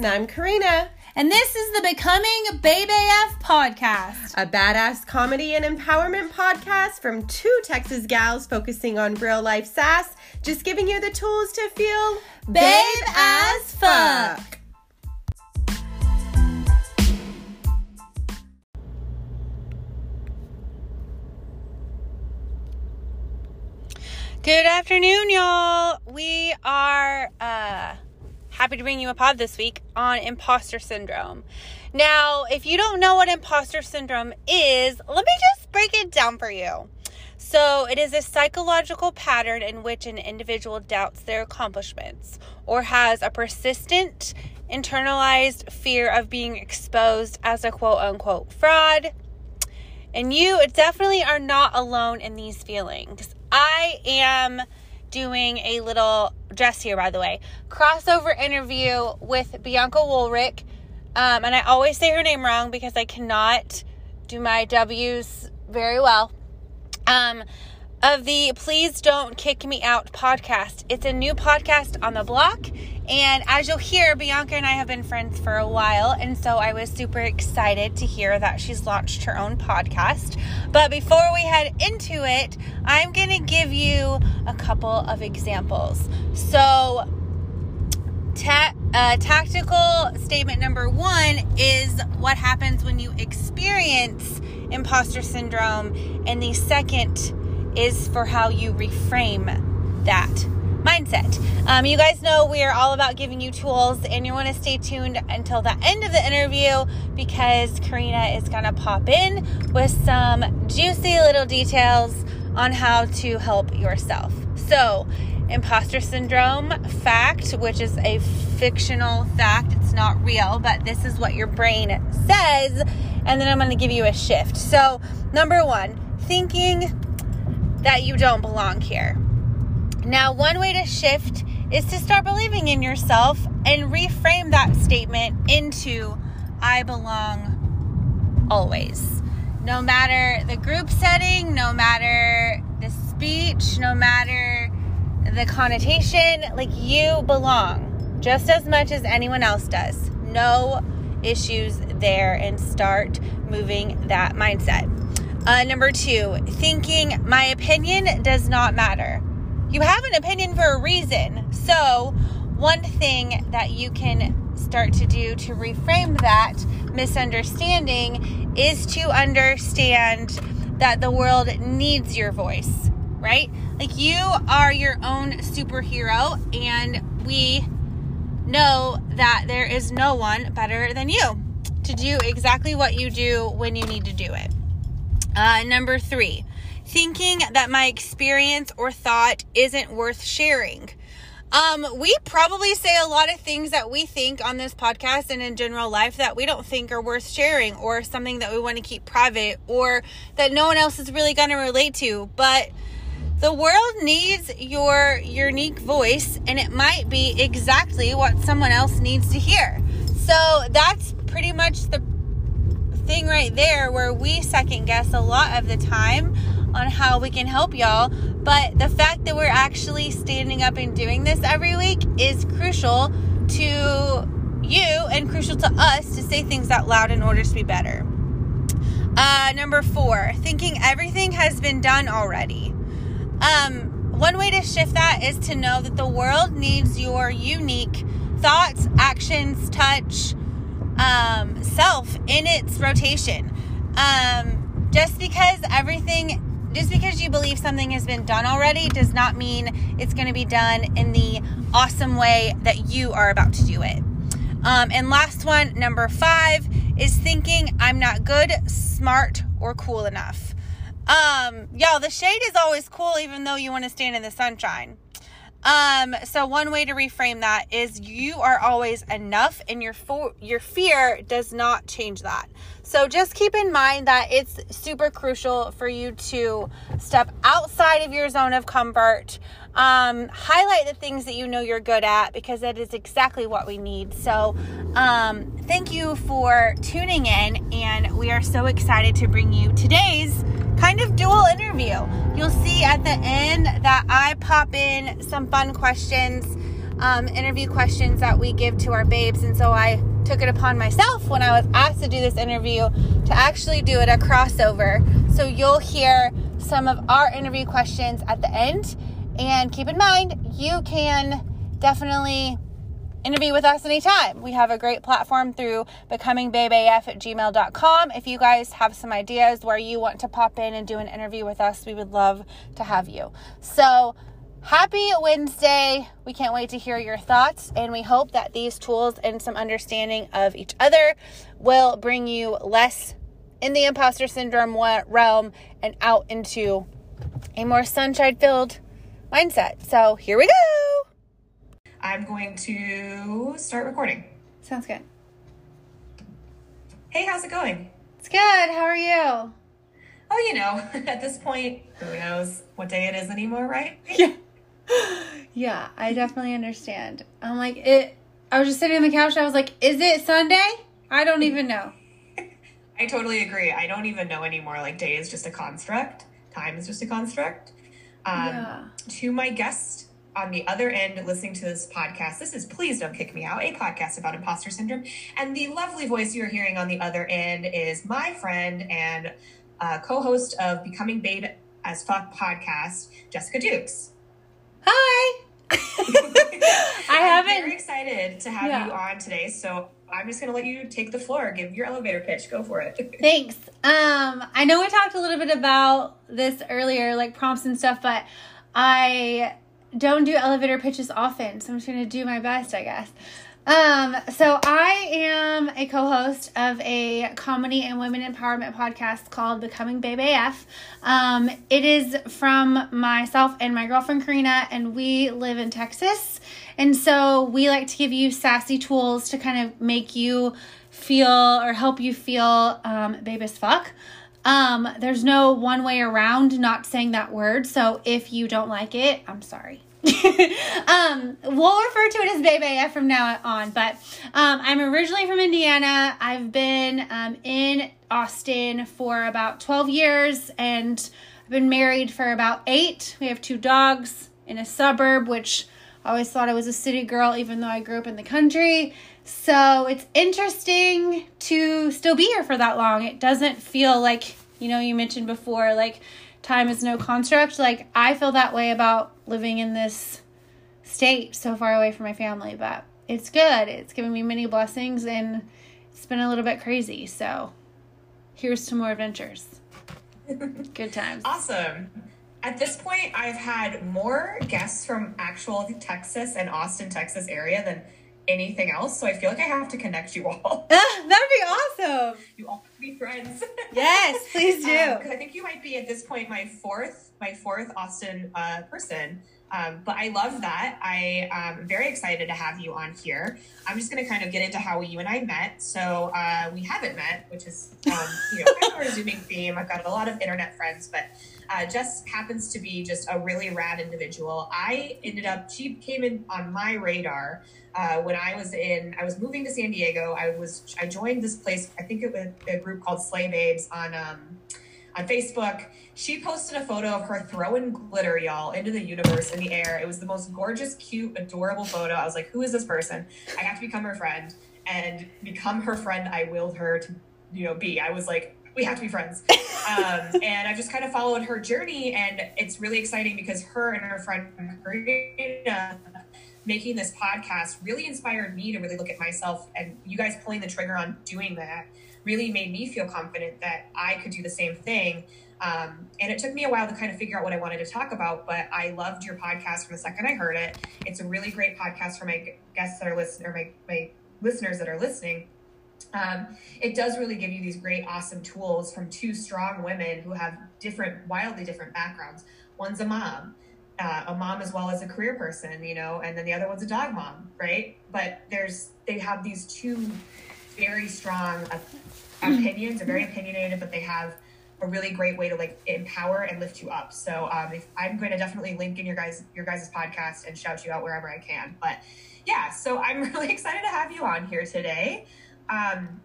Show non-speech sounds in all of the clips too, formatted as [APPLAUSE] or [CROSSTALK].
And I'm Karina. And this is the Becoming Babe AF podcast, a badass comedy and empowerment podcast from two Texas gals focusing on real life sass, just giving you the tools to feel babe, babe as fuck. Good afternoon, y'all. We are uh, happy to bring you a pod this week on imposter syndrome. Now, if you don't know what imposter syndrome is, let me just break it down for you. So, it is a psychological pattern in which an individual doubts their accomplishments or has a persistent internalized fear of being exposed as a quote unquote fraud. And you definitely are not alone in these feelings. I am doing a little dress here, by the way, crossover interview with Bianca Woolrich. Um, and I always say her name wrong because I cannot do my W's very well. Um, of the Please Don't Kick Me Out podcast. It's a new podcast on the block. And as you'll hear, Bianca and I have been friends for a while. And so I was super excited to hear that she's launched her own podcast. But before we head into it, I'm going to give you a couple of examples. So, ta- uh, tactical statement number one is what happens when you experience imposter syndrome. And the second is for how you reframe that mindset. Um, you guys know we are all about giving you tools, and you want to stay tuned until the end of the interview because Karina is going to pop in with some juicy little details on how to help yourself. So, imposter syndrome fact, which is a fictional fact, it's not real, but this is what your brain says. And then I'm going to give you a shift. So, number one, thinking that you don't belong here. Now, one way to shift is to start believing in yourself and reframe that statement into I belong always. No matter the group setting, no matter the speech, no matter the connotation, like you belong just as much as anyone else does. No issues there, and start moving that mindset. Uh, number two, thinking my opinion does not matter. You have an opinion for a reason. So, one thing that you can start to do to reframe that misunderstanding is to understand that the world needs your voice, right? Like you are your own superhero, and we know that there is no one better than you to do exactly what you do when you need to do it. Uh, number three, thinking that my experience or thought isn't worth sharing. Um, we probably say a lot of things that we think on this podcast and in general life that we don't think are worth sharing or something that we want to keep private or that no one else is really going to relate to. But the world needs your unique voice and it might be exactly what someone else needs to hear. So that's pretty much the thing right there where we second guess a lot of the time on how we can help y'all. But the fact that we're actually standing up and doing this every week is crucial to you and crucial to us to say things out loud in order to be better. Uh, number four, thinking everything has been done already. Um, one way to shift that is to know that the world needs your unique thoughts, actions, touch, um, self in its rotation. Um, just because everything, just because you believe something has been done already, does not mean it's going to be done in the awesome way that you are about to do it. Um, and last one, number five, is thinking I'm not good, smart, or cool enough. Um, y'all, the shade is always cool, even though you want to stand in the sunshine. Um, so one way to reframe that is you are always enough and your fo- your fear does not change that. So just keep in mind that it's super crucial for you to step outside of your zone of comfort. Um, highlight the things that you know you're good at because that is exactly what we need. So, um, thank you for tuning in, and we are so excited to bring you today's kind of dual interview. You'll see at the end that I pop in some fun questions um, interview questions that we give to our babes. And so I took it upon myself when I was asked to do this interview to actually do it a crossover. So you'll hear some of our interview questions at the end. And keep in mind, you can definitely interview with us anytime. We have a great platform through becomingbabeaf at gmail.com. If you guys have some ideas where you want to pop in and do an interview with us, we would love to have you. So, happy Wednesday. We can't wait to hear your thoughts, and we hope that these tools and some understanding of each other will bring you less in the imposter syndrome realm and out into a more sunshine filled mindset. So, here we go. I'm going to start recording. Sounds good. Hey, how's it going? It's good. How are you? Oh, you know, [LAUGHS] at this point, who knows what day it is anymore, right? Yeah. Yeah, I definitely understand. I'm like, it I was just sitting on the couch, I was like, is it Sunday? I don't even know. [LAUGHS] I totally agree. I don't even know anymore. Like day is just a construct. Time is just a construct. Um, yeah. To my guest on the other end listening to this podcast, this is Please Don't Kick Me Out, a podcast about imposter syndrome. And the lovely voice you're hearing on the other end is my friend and uh, co host of Becoming Babe as Fuck podcast, Jessica Dukes. Hi. [LAUGHS] I haven't. I'm very excited to have yeah. you on today. So I'm just gonna let you take the floor. Give your elevator pitch. Go for it. [LAUGHS] Thanks. Um, I know we talked a little bit about this earlier, like prompts and stuff, but I don't do elevator pitches often, so I'm just gonna do my best, I guess. Um, so I am a co-host of a comedy and women empowerment podcast called Becoming Babe AF. Um, it is from myself and my girlfriend Karina, and we live in Texas. And so we like to give you sassy tools to kind of make you feel or help you feel um, babe as fuck. Um, there's no one way around not saying that word. So if you don't like it, I'm sorry. Um, we'll refer to it as Babe AF from now on. But um, I'm originally from Indiana. I've been um, in Austin for about 12 years and I've been married for about eight. We have two dogs in a suburb, which I always thought I was a city girl, even though I grew up in the country. So it's interesting to still be here for that long. It doesn't feel like, you know, you mentioned before, like time is no construct. Like I feel that way about living in this state so far away from my family, but it's good. It's given me many blessings and it's been a little bit crazy. So here's to more adventures. [LAUGHS] good times. Awesome. At this point, I've had more guests from actual Texas and Austin, Texas area than anything else. So I feel like I have to connect you all. [LAUGHS] that'd be awesome. You all be friends. [LAUGHS] Yes, please do. Because um, I think you might be at this point my fourth, my fourth Austin uh, person. Um, but I love that. I am very excited to have you on here. I'm just going to kind of get into how you and I met. So uh, we haven't met, which is um, you know kind of a [LAUGHS] resuming theme. I've got a lot of internet friends, but uh, Jess happens to be just a really rad individual. I ended up she came in on my radar uh, when I was in, I was moving to San Diego. I was, I joined this place. I think it was a group called Slay Babes on, um, on Facebook. She posted a photo of her throwing glitter, y'all, into the universe in the air. It was the most gorgeous, cute, adorable photo. I was like, who is this person? I have to become her friend. And become her friend, I willed her to, you know, be. I was like, we have to be friends. [LAUGHS] Um, and I've just kind of followed her journey, and it's really exciting because her and her friend Karina making this podcast really inspired me to really look at myself and you guys pulling the trigger on doing that really made me feel confident that I could do the same thing. Um, and it took me a while to kind of figure out what I wanted to talk about, but I loved your podcast from the second I heard it. It's a really great podcast for my guests that are listening, or my, my listeners that are listening. Um, it does really give you these great, awesome tools from two strong women who have different, wildly different backgrounds. One's a mom, uh, a mom as well as a career person, you know, and then the other one's a dog mom, right? But there's they have these two very strong [CLEARS THROAT] opinions, they're very opinionated, but they have a really great way to like empower and lift you up. So um, if, I'm going to definitely link in your guys your guys' podcast and shout you out wherever I can. But yeah, so I'm [LAUGHS] really excited to have you on here today. Um,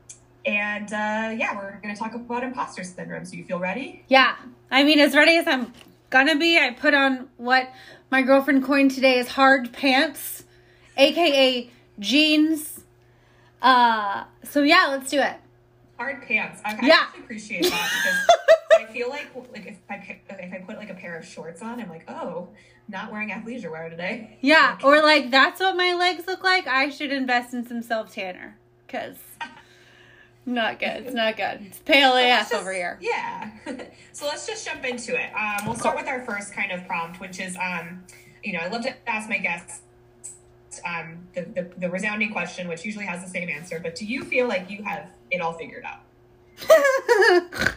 and uh, yeah, we're going to talk about imposter syndrome. So you feel ready? Yeah, I mean as ready as I'm gonna be. I put on what my girlfriend coined today as hard pants. aka jeans. Uh, so yeah, let's do it. Hard pants. I, I Yeah. actually appreciate that [LAUGHS] because I feel like like if I if I put like a pair of shorts on, I'm like, oh, not wearing athleisure wear today. Yeah, or like that's what my legs look like. I should invest in some self tanner because not good. It's not good. It's pale AF just- over here. Yeah. [LAUGHS] so let's just jump into it. Um, we'll start with our first kind of prompt, which is, um, you know, I love to ask my guests um, the, the, the resounding question, which usually has the same answer, but do you feel like you have it all figured out? [LAUGHS]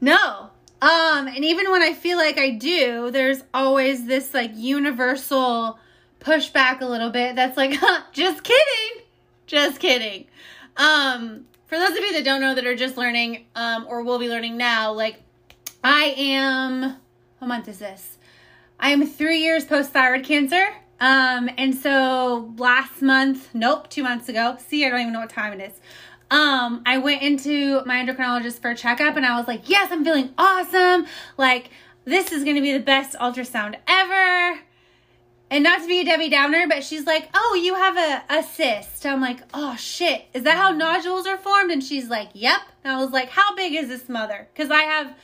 no. Um, and even when I feel like I do, there's always this like universal pushback a little bit that's like, [LAUGHS] huh, just kidding. Just kidding. Um, for those of you that don't know that are just learning, um, or will be learning now, like I am what month is this? I am three years post thyroid cancer. Um, and so last month, nope, two months ago. See, I don't even know what time it is. Um, I went into my endocrinologist for a checkup and I was like, yes, I'm feeling awesome. Like, this is gonna be the best ultrasound ever. And not to be a Debbie Downer, but she's like, oh, you have a, a cyst. I'm like, oh shit, is that how nodules are formed? And she's like, yep. And I was like, how big is this mother? Because I have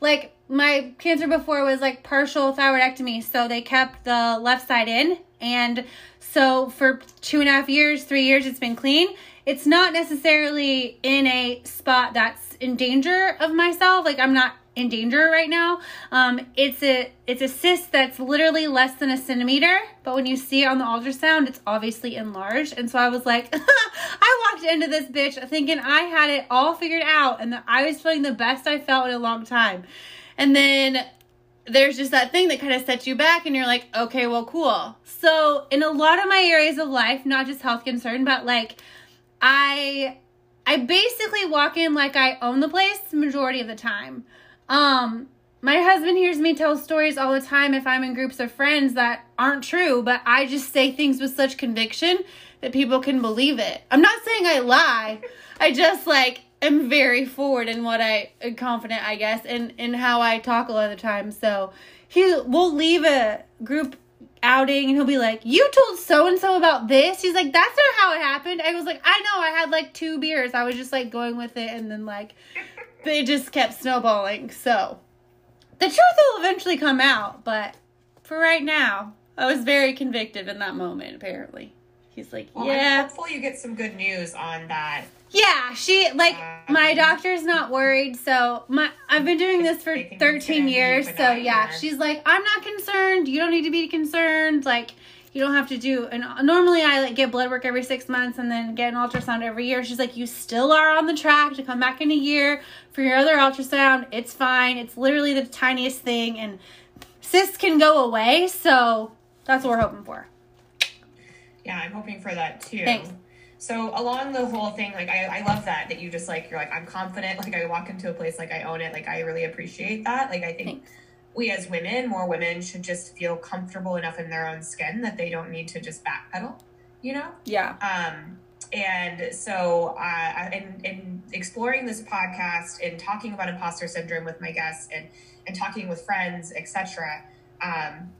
like my cancer before was like partial thyroidectomy, so they kept the left side in, and so for two and a half years, three years, it's been clean. It's not necessarily in a spot that's in danger of myself. Like I'm not in danger right now. Um, it's a it's a cyst that's literally less than a centimeter, but when you see it on the ultrasound, it's obviously enlarged. And so I was like, [LAUGHS] I walked into this bitch thinking I had it all figured out, and that I was feeling the best I felt in a long time. And then there's just that thing that kind of sets you back, and you're like, okay, well, cool. So in a lot of my areas of life, not just health concern, but like I I basically walk in like I own the place majority of the time. Um, my husband hears me tell stories all the time if I'm in groups of friends that aren't true, but I just say things with such conviction that people can believe it. I'm not saying I lie. I just like am very forward in what I confident, I guess, in in how I talk a lot of the time. So he will leave a group outing and he'll be like, You told so and so about this? He's like, That's not how it happened. I was like, I know, I had like two beers. I was just like going with it and then like they just kept snowballing. So the truth will eventually come out, but for right now, I was very convicted in that moment, apparently. He's like, Well, Yeah. I'm hopeful you get some good news on that. Yeah, she like um, my doctor's not worried. So my I've been doing this for 13 years. So yeah, she's like, I'm not concerned. You don't need to be concerned. Like you don't have to do. And normally I like get blood work every six months and then get an ultrasound every year. She's like, you still are on the track to come back in a year for your other ultrasound. It's fine. It's literally the tiniest thing, and cysts can go away. So that's what we're hoping for. Yeah, I'm hoping for that too. Thanks. So along the whole thing, like I, I love that that you just like you're like I'm confident. Like I walk into a place like I own it. Like I really appreciate that. Like I think Thanks. We as women, more women, should just feel comfortable enough in their own skin that they don't need to just backpedal. You know. Yeah. Um, and so, uh, in, in exploring this podcast and talking about imposter syndrome with my guests and, and talking with friends, etc., um,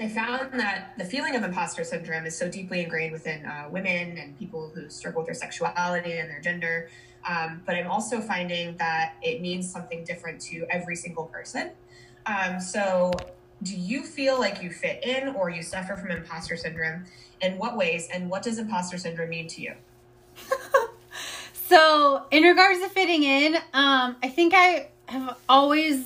I found that the feeling of imposter syndrome is so deeply ingrained within uh, women and people who struggle with their sexuality and their gender. Um, but I'm also finding that it means something different to every single person. Um, so, do you feel like you fit in or you suffer from imposter syndrome? In what ways? And what does imposter syndrome mean to you? [LAUGHS] So, in regards to fitting in, um, I think I have always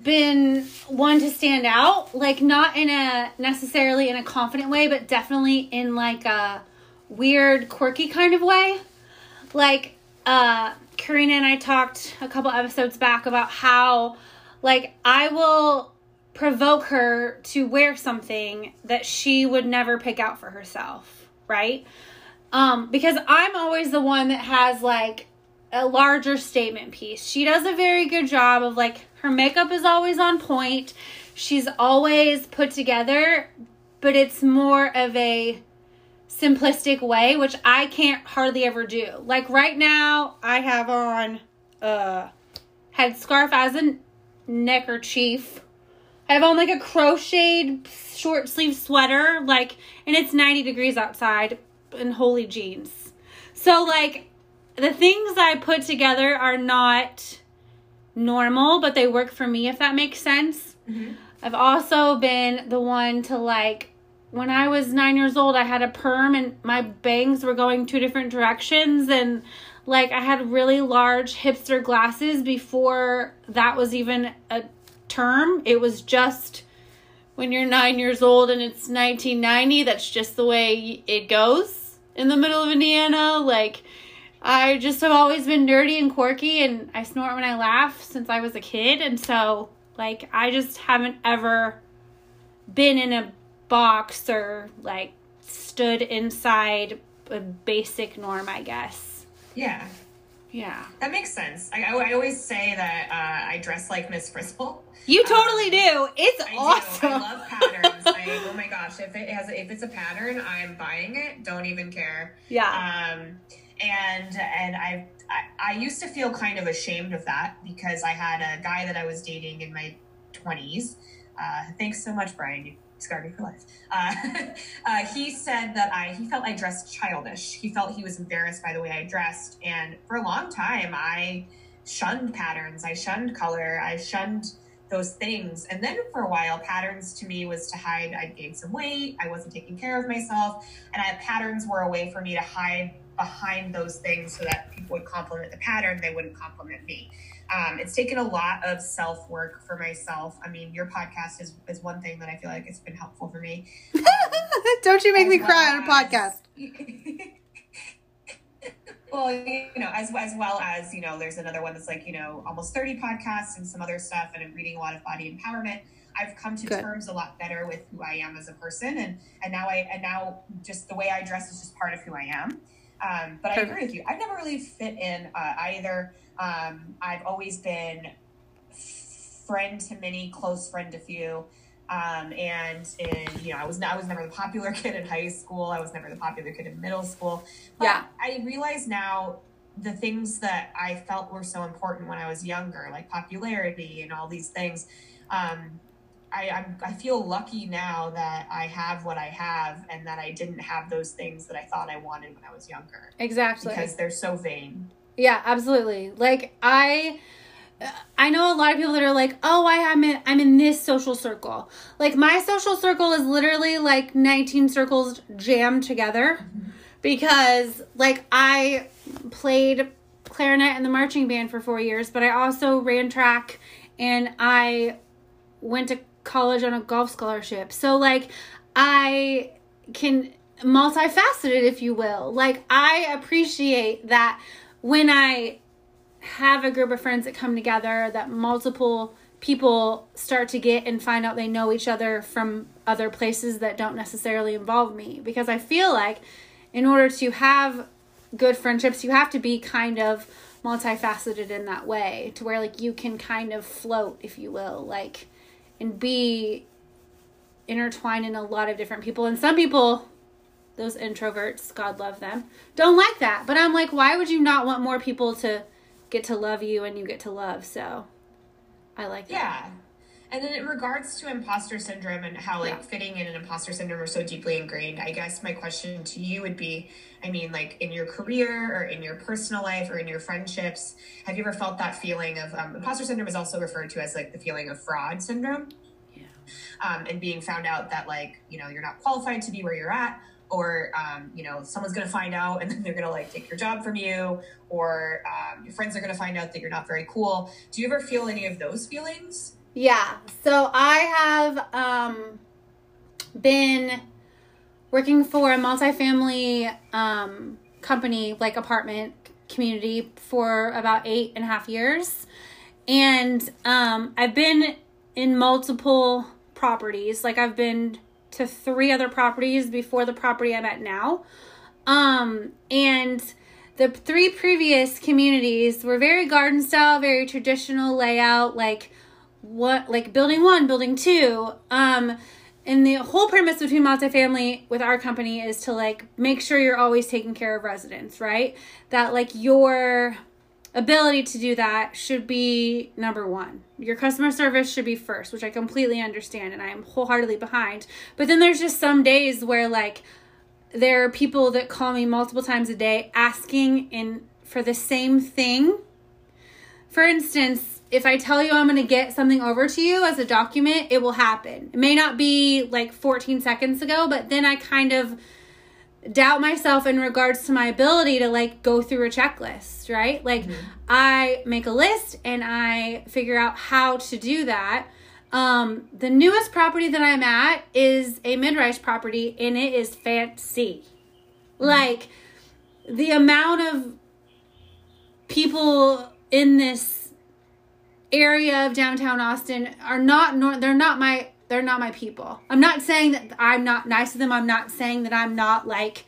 been one to stand out, like not in a necessarily in a confident way, but definitely in like a weird, quirky kind of way. Like, uh, Karina and I talked a couple episodes back about how, like, I will provoke her to wear something that she would never pick out for herself, right? Um, because I'm always the one that has like a larger statement piece. She does a very good job of like her makeup is always on point. She's always put together, but it's more of a simplistic way, which I can't hardly ever do. Like right now, I have on a headscarf as a neckerchief. I have on like a crocheted short sleeve sweater, like, and it's 90 degrees outside and holy jeans. So, like, the things I put together are not normal, but they work for me, if that makes sense. Mhm. I've also been the one to like when I was nine years old, I had a perm and my bangs were going two different directions. And like I had really large hipster glasses before that was even a term. It was just when you're nine years old and it's 1990, that's just the way it goes in the middle of Indiana. Like, I just have always been nerdy and quirky, and I snort when I laugh since I was a kid. And so, like, I just haven't ever been in a box or like stood inside a basic norm, I guess. Yeah, Yeah. that makes sense. I, I, always say that uh, I dress like Miss Frizzle. You totally do. It's I awesome. do. I love patterns. [LAUGHS] I, oh my gosh, if it has, if it's a pattern, I'm buying it. Don't even care. yeah. Um, and and I, I I used to feel kind of ashamed of that because I had a guy that I was dating in my twenties. Uh, thanks so much, Brian. You scarred me for life. Uh, [LAUGHS] uh, he said that I he felt I dressed childish. He felt he was embarrassed by the way I dressed, and for a long time I shunned patterns. I shunned color. I shunned those things. And then for a while, patterns to me was to hide. I'd gained some weight. I wasn't taking care of myself, and I, patterns were a way for me to hide behind those things so that people would compliment the pattern. They wouldn't compliment me. Um, it's taken a lot of self work for myself. I mean, your podcast is, is one thing that I feel like it's been helpful for me. Um, [LAUGHS] Don't you make me cry on a podcast. [LAUGHS] well, you know, as as well as you know, there's another one that's like you know almost 30 podcasts and some other stuff, and I'm reading a lot of body empowerment. I've come to Good. terms a lot better with who I am as a person, and and now I and now just the way I dress is just part of who I am. Um, but I agree with you. I've never really fit in uh, either. Um, I've always been friend to many, close friend to few. Um, and in, you know, I was I was never the popular [LAUGHS] kid in high school. I was never the popular kid in middle school. But Yeah. I realize now the things that I felt were so important when I was younger, like popularity and all these things. Um, I, I'm, I feel lucky now that I have what I have and that I didn't have those things that I thought I wanted when I was younger Exactly. because they're so vain. Yeah, absolutely. Like I I know a lot of people that are like, "Oh, I am in I'm in this social circle." Like my social circle is literally like 19 circles jammed together because like I played clarinet in the marching band for 4 years, but I also ran track and I went to college on a golf scholarship. So like I can multifaceted if you will. Like I appreciate that when I have a group of friends that come together that multiple people start to get and find out they know each other from other places that don't necessarily involve me. Because I feel like in order to have good friendships you have to be kind of multifaceted in that way to where like you can kind of float if you will like and be intertwined in a lot of different people. And some people those introverts god love them don't like that but i'm like why would you not want more people to get to love you and you get to love so i like that Yeah. And then in regards to imposter syndrome and how like Yeah. fitting in and imposter syndrome are so deeply ingrained, I guess my question to you would be, I mean, like in your career or in your personal life or in your friendships, have you ever felt that feeling of um, imposter syndrome is also referred to as like the feeling of fraud syndrome? Yeah. Um, and being found out that like, you know, you're not qualified to be where you're at or um, you know someone's going to find out and then they're going to like take your job from you or um, your friends are going to find out that you're not very cool do you ever feel any of those feelings Yeah. So I have um, been working for a multifamily um, company, like apartment community, for about eight and a half years. And um, I've been in multiple properties. Like I've been to three other properties before the property I'm at now. Um, and the three previous communities were very garden style, very traditional layout, like what like building one, building two. Um and the whole premise between multifamily with our company is to like make sure you're always taking care of residents, right? That like your ability to do that should be number one. Your customer service should be first, which I completely understand and I am wholeheartedly behind. But then there's just some days where like there are people that call me multiple times a day asking in for the same thing. For instance, if I tell you I'm going to get something over to you as a document, it will happen. It may not be like 14 seconds ago, but then I kind of doubt myself in regards to my ability to like go through a checklist, right? Like mm-hmm. I make a list and I figure out how to do that. Um, the newest property that I'm at is a mid-rise property and it is fancy. Mm-hmm. Like the amount of people in this area of downtown Austin are not nor- they're not my they're not my people. I'm not saying that I'm not nice to them. I'm not saying that I'm not like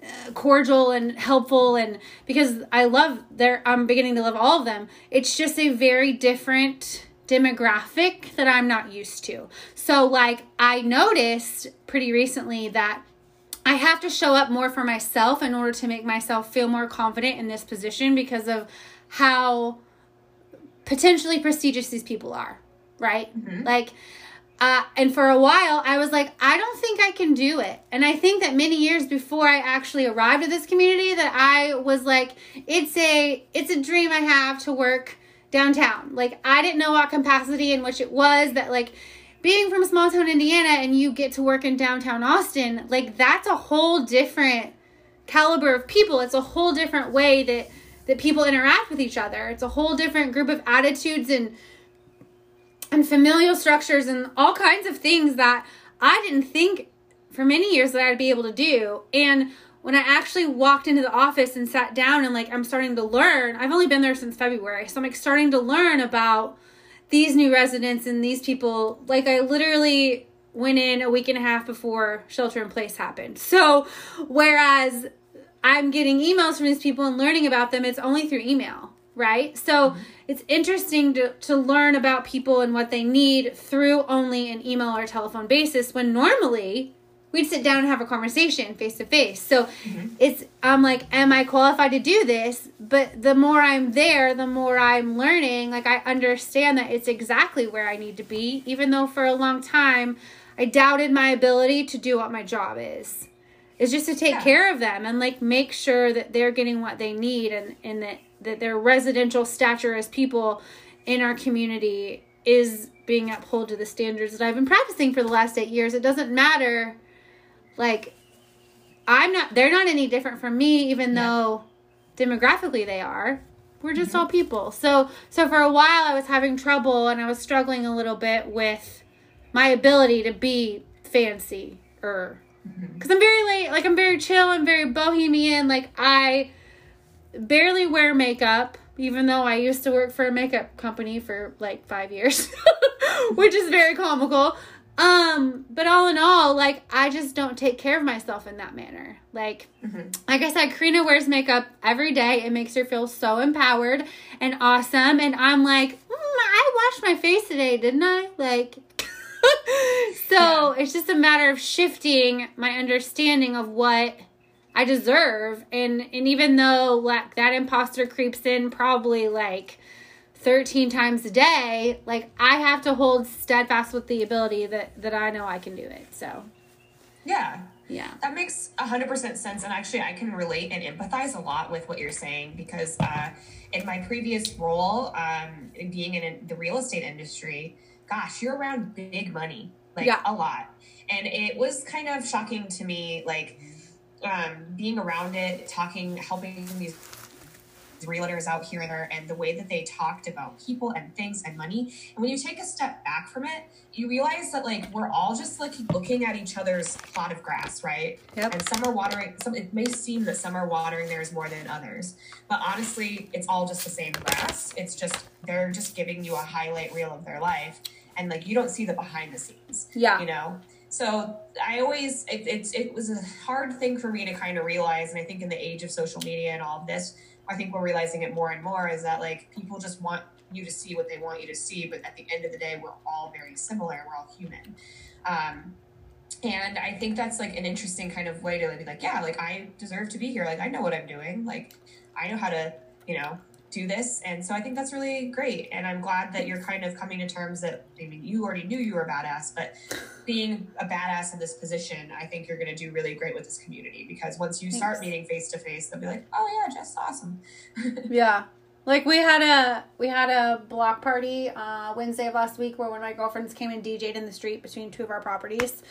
uh, cordial and helpful and because I love their I'm beginning to love all of them. It's just a very different demographic that I'm not used to. So like I noticed pretty recently that I have to show up more for myself in order to make myself feel more confident in this position because of how potentially prestigious these people are, right? Mm-hmm. Like uh, and for a while, I was like, I don't think I can do it. And I think that many years before I actually arrived at this community, that I was like, it's a it's a dream I have to work downtown. Like I didn't know what capacity in which it was that like being from small town Indiana and you get to work in downtown Austin, like that's a whole different caliber of people. It's a whole different way that that people interact with each other. It's a whole different group of attitudes and and familial structures and all kinds of things that I didn't think for many years that I'd be able to do. And when I actually walked into the office and sat down and like I'm starting to learn, I've only been there since February. So I'm like starting to learn about these new residents and these people. Like I literally went in a week and a half before shelter in place happened. So whereas I'm getting emails from these people and learning about them, it's only through email right? So mm-hmm. It's interesting to, to learn about people and what they need through only an email or telephone basis when normally we'd sit down and have a conversation face to face. So mm-hmm. it's I'm like, am I qualified to do this? But the more I'm there, the more I'm learning. Like I understand that it's exactly where I need to be, even though for a long time I doubted my ability to do what my job is. Is just to take yeah. care of them and like make sure that they're getting what they need and, and that that their residential stature as people in our community is being upheld to the standards that I've been practicing for the last eight years. It doesn't matter, like, I'm not, they're not any different from me, even though demographically they are. We're just mm-hmm. all people. So, so for a while I was having trouble and I was struggling a little bit with my ability to be fancy or because mm-hmm. I'm very late, like I'm very chill, I'm very bohemian. Like I barely wear makeup, even though I used to work for a makeup company for like five years, [LAUGHS] which is very comical. Um, but all in all, like I just don't take care of myself in that manner. Like, mm-hmm. like I said, Karina wears makeup every day. It makes her feel so empowered and awesome. And I'm like, mm, I washed my face today, didn't I? Like, [LAUGHS] so yeah. it's just a matter of shifting my understanding of what I deserve. And and even though like that imposter creeps in probably like 13 times a day, like I have to hold steadfast with the ability that that I know I can do it. So Yeah. Yeah. That makes 100% sense and actually I can relate and empathize a lot with what you're saying because uh in my previous role um being in the real estate industry, gosh, you're around big money, like yeah. a lot. And it was kind of shocking to me like um, being around it, talking, helping these realtors out here and there, and the way that they talked about people and things and money. And when you take a step back from it, you realize that like we're all just like looking at each other's plot of grass, right? Yep. And some are watering. Some it may seem that some are watering theirs more than others, but honestly, it's all just the same grass. It's just they're just giving you a highlight reel of their life, and like you don't see the behind the scenes. Yeah, you know. So I always it, it's it was a hard thing for me to kind of realize, and I think in the age of social media and all of this, I think we're realizing it more and more is that like people just want you to see what they want you to see, but at the end of the day, we're all very similar. We're all human. Um, and I think that's like an interesting kind of way to be like, yeah, like I deserve to be here. Like I know what I'm doing. Like I know how to, you know, do this. And so I think that's really great. And I'm glad that you're kind of coming to terms that I mean, you already knew you were a badass, but being a badass in this position, I think you're going to do really great with this community because once you start meeting face to face, they'll be like, oh yeah, Jess awesome. [LAUGHS] yeah. Like we had a we had a block party uh, Wednesday of last week where one of my girlfriends came and DJ'd in the street between two of our properties,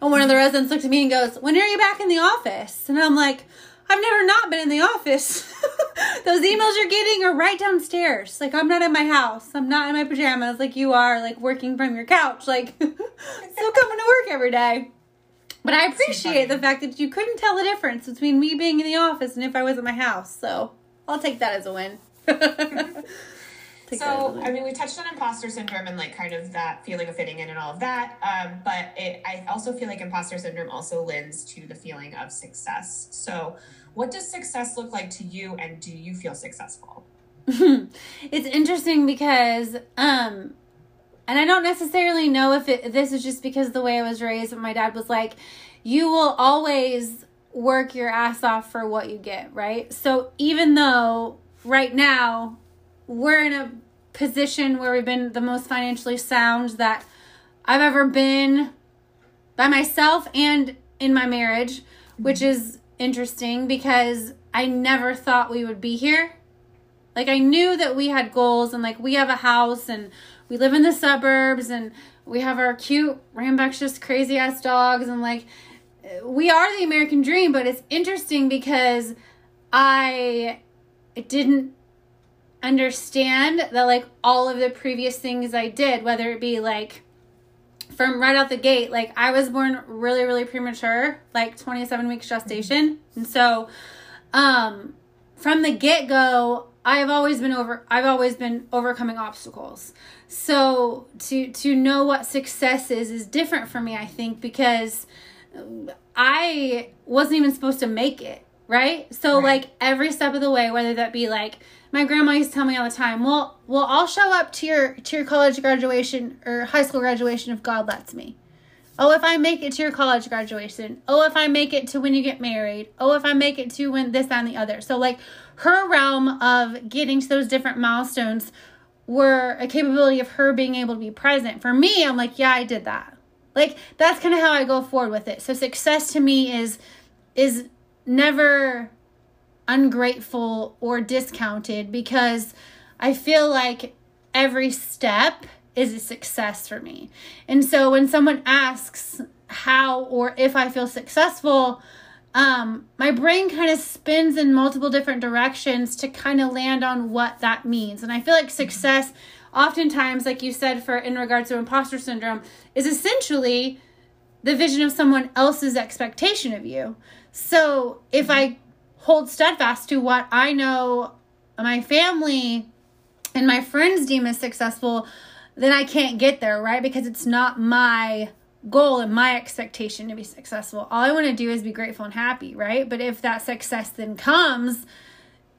and one of the residents looked at me and goes, "When are you back in the office?" And I'm like, I've never not been in the office. [LAUGHS] Those emails you're getting are right downstairs. Like I'm not in my house. I'm not in my pajamas like you are, like working from your couch. Like [LAUGHS] still coming to work every day. But I appreciate the fact that you couldn't tell the difference between me being in the office and if I was at my house. So I'll take that as a win. [LAUGHS] so I mean, we touched on imposter syndrome and like kind of that feeling of fitting in and all of that. Um, but it, I also feel like imposter syndrome also lends to the feeling of success. So, what does success look like to you, and do you feel successful? [LAUGHS] it's interesting because, um, and I don't necessarily know if it, this is just because the way I was raised, but my dad was like, "You will always." work your ass off for what you get, right? So even though right now we're in a position where we've been the most financially sound that I've ever been by myself and in my marriage, which is interesting because I never thought we would be here. Like I knew that we had goals and like we have a house and we live in the suburbs and we have our cute rambunctious crazy ass dogs and like we are the American dream, but it's interesting because I didn't understand that like all of the previous things I did, whether it be like from right out the gate, like I was born really, really premature, like 27 weeks gestation. And so, um, from the get go, I've always been over, I've always been overcoming obstacles. So to, to know what success is, is different for me, I think, because I wasn't even supposed to make it right? So right. like every step of the way, whether that be like my grandma used to tell me all the time, well, well, I'll show up to your to your college graduation or high school graduation if God lets me. Oh, if I make it to your college graduation. Oh, if I make it to when you get married. Oh, if I make it to when this, that, and the other. So like her realm of getting to those different milestones were a capability of her being able to be present. For me, I'm like, yeah, I did that. Like that's kind of how I go forward with it. So success to me is is never ungrateful or discounted because I feel like every step is a success for me. And so when someone asks how or if I feel successful, um, my brain kind of spins in multiple different directions to kind of land on what that means. And I feel like success, oftentimes, like you said, for in regards to imposter syndrome, is essentially the vision of someone else's expectation of you. So if I hold steadfast to what I know my family and my friends deem as successful, then I can't get there, right? Because it's not my goal and my expectation to be successful. All I want to do is be grateful and happy, right? But if that success then comes,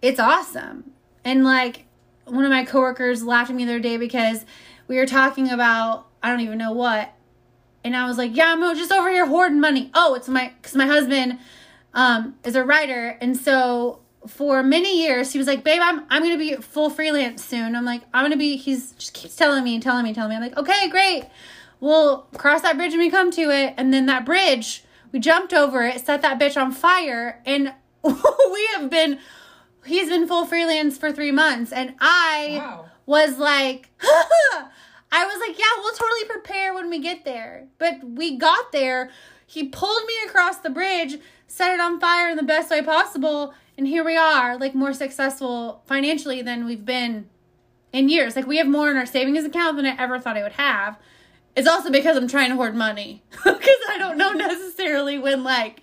it's awesome. And like one of my coworkers laughed at me the other day because we were talking about I don't even know what. And I was like, "Yeah, I'm just over here hoarding money." Oh, it's my cuz my husband um, is a writer, and so for many years he was like, "Babe, I'm I'm gonna be full freelance soon." I'm like, "I'm gonna be." He's just keeps telling me and telling me, telling me. I'm like, "Okay, great. We'll cross that bridge when we come to it." And then that bridge, we jumped over it, set that bitch on fire, and [LAUGHS] we have been. He's been full freelance for three months, and I wow. was like. [LAUGHS] I was like, yeah, we'll totally prepare when we get there. But we got there. He pulled me across the bridge, set it on fire in the best way possible and here we are like more successful financially than we've been in years like we have more in our savings account than i ever thought i would have it's also because i'm trying to hoard money [LAUGHS] because i don't know [LAUGHS] necessarily when like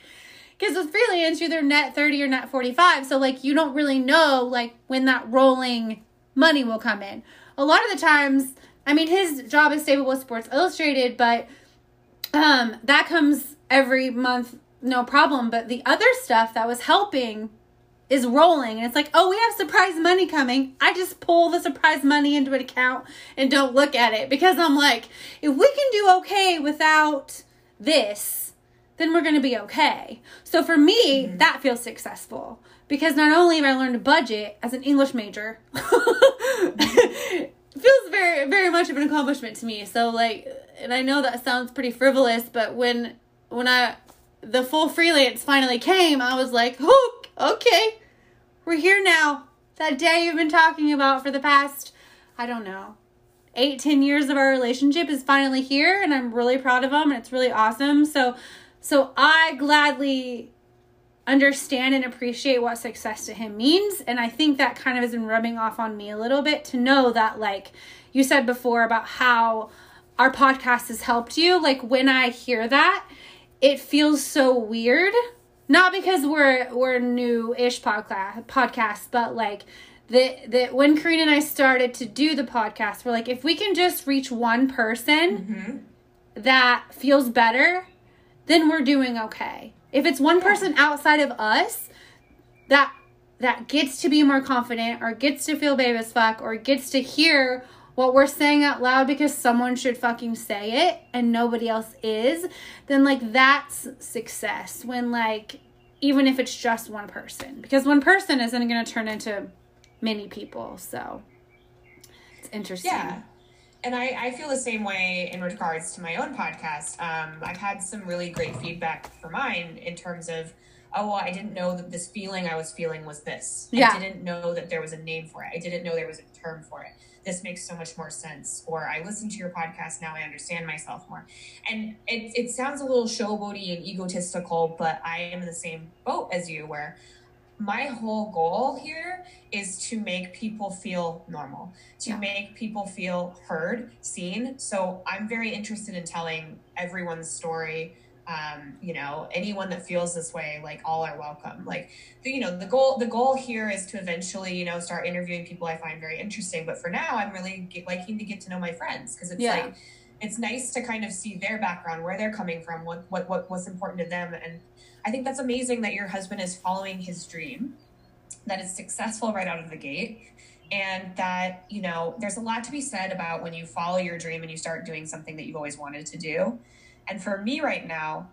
because with freelance you're either net 30 or net 45 so like you don't really know like when that rolling money will come in a lot of the times i mean his job is stable with sports illustrated but um that comes every month no problem. But the other stuff that was helping is rolling. And it's like, oh, we have surprise money coming. I just pull the surprise money into an account and don't look at it because I'm like, if we can do okay without this, then we're going to be okay. So for me, mm-hmm. that feels successful. because not only have I learned to budget as an English major, it [LAUGHS] feels very very much of an accomplishment to me. So like, and I know that sounds pretty frivolous, but when when I the full freelance finally came, I was like, oh, okay, we're here now. That day you've been talking about for the past, I don't know, eight, ten years of our relationship is finally here, and I'm really proud of them, and it's really awesome. So, so I gladly understand and appreciate what success to him means, and I think that kind of has been rubbing off on me a little bit to know that, like you said before, about how our podcast has helped you. Like when I hear that, it feels so weird. Not because we're we're new-ish podcast podcast, but like that that when Karina and I started to do the podcast, we're like, if we can just reach one person mm-hmm. that feels better, then we're doing okay. If it's one person outside of us that that gets to be more confident or gets to feel babe as fuck or gets to hear what we're saying out loud because someone should fucking say it and nobody else is, then like that's success. When like even if it's just one person, because one person isn't going to turn into many people. So it's interesting. Yeah. And I, I feel the same way in regards to my own podcast. Um, I've had some really great feedback for mine in terms of, oh, well, I didn't know that this feeling I was feeling was this. Yeah. I didn't know that there was a name for it. I didn't know there was a term for it. This makes so much more sense. Or I listened to your podcast, now I understand myself more. And it, it sounds a little showboaty and egotistical, but I am in the same boat as you where my whole goal here is to make people feel normal, to Yeah. make people feel heard, seen. So I'm very interested in telling everyone's story. Um, you know, anyone that feels this way, like all are welcome. Like, the, you know, the goal the goal here is to eventually, you know, start interviewing people I find very interesting. But for now, I'm really get, liking to get to know my friends because it's Yeah. like it's nice to kind of see their background, where they're coming from, what what what what's important to them, and I think that's amazing that your husband is following his dream, that it's successful right out of the gate, and that, you know, there's a lot to be said about when you follow your dream and you start doing something that you've always wanted to do. And for me right now,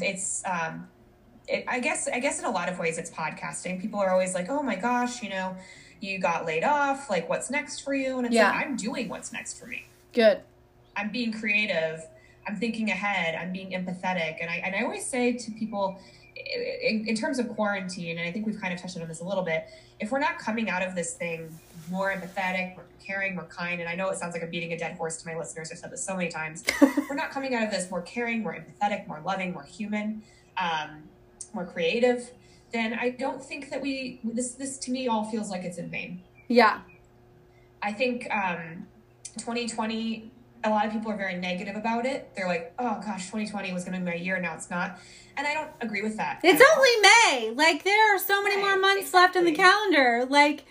it's, um, it, I guess, I guess in a lot of ways it's podcasting. People are always like, oh my gosh, you know, you got laid off. Like, what's next for you? And it's Yeah. like, I'm doing what's next for me. Good. I'm being creative. I'm thinking ahead. I'm being empathetic. And I and I always say to people, in, in terms of quarantine, and I think we've kind of touched on this a little bit. If we're not coming out of this thing more empathetic, more caring, more kind, and I know it sounds like I'm beating a dead horse to my listeners. I've said this so many times. [LAUGHS] We're not coming out of this more caring, more empathetic, more loving, more human, um, more creative. Then I don't think that we this this to me all feels like it's in vain. Yeah. I think um, 2020, a lot of people are very negative about it. They're like, oh gosh, 2020 was going to be my year. Now it's not. And I don't agree with that. It's only May. Like there are so many more Right, months left in the calendar. Like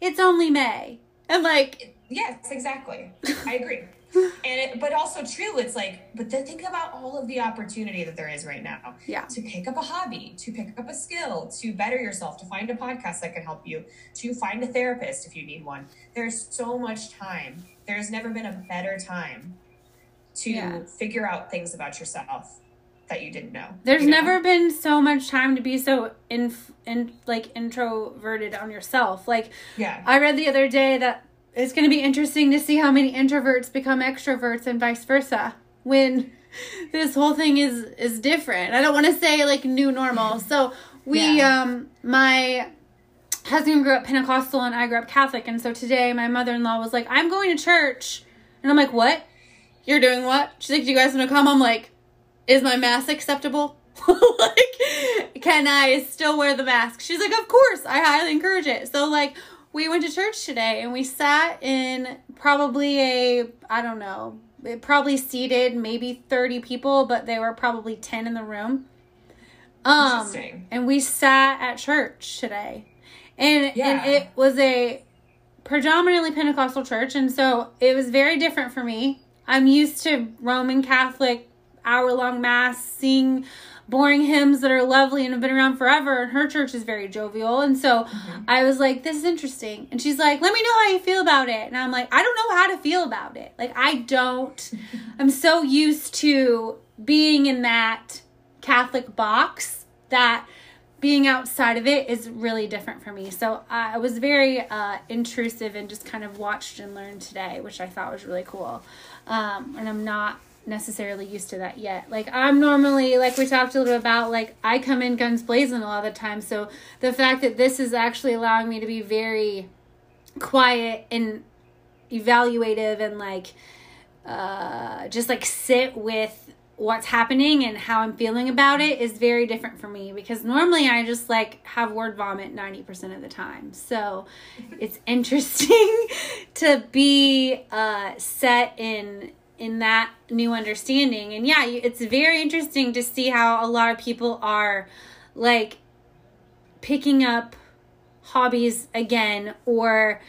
it's only May. And like Yes, exactly. I agree. And it, but also true, it's like, but then think about all of the opportunity that there is right now. Yeah. To pick up a hobby, to pick up a skill, to better yourself, to find a podcast that can help you, to find a therapist if you need one. There's so much time. There's never been a better time to Yeah. figure out things about yourself that you didn't know. there's you know? never been so much time to be so in in like introverted on yourself. Like Yeah. I read the other day that it's going to be interesting to see how many introverts become extroverts and vice versa when this whole thing is is different. I don't want to say like new normal. So we Yeah. um my husband grew up Pentecostal and I grew up Catholic and so today my mother-in-law was like, "I'm going to church." And I'm like, "What? You're doing what?" She's like, "Do you guys want to come?" I'm like, "Is my mask acceptable?" [LAUGHS] like, can I still wear the mask? She's like, Of course, I highly encourage it. So, like, we went to church today and we sat in probably a, I don't know, it probably seated maybe 30 people, but there were probably 10 in the room. Um, Interesting. and we sat at church today. And, Yeah. and it was a predominantly Pentecostal church. And so it was very different for me. I'm used to Roman Catholic hour long mass, seeing boring hymns that are lovely and have been around forever. And her church is very jovial. And so I was like, this is interesting. And she's like, let me know how you feel about it. And I'm like, I don't know how to feel about it. Like, I don't, [LAUGHS] I'm so used to being in that Catholic box that being outside of it is really different for me. So I was very uh, intrusive and just kind of watched and learned today, which I thought was really cool. Um, and I'm not necessarily used to that yet. Like I'm normally like we talked a little about like I come in guns blazing a lot of the time. So the fact that this is actually allowing me to be very quiet and evaluative and like uh just like sit with what's happening and how I'm feeling about it is very different for me because normally I just like have word vomit 90% of the time. So it's interesting [LAUGHS] to be uh set in in that new understanding. And yeah, it's very interesting to see how a lot of people are like picking up hobbies again or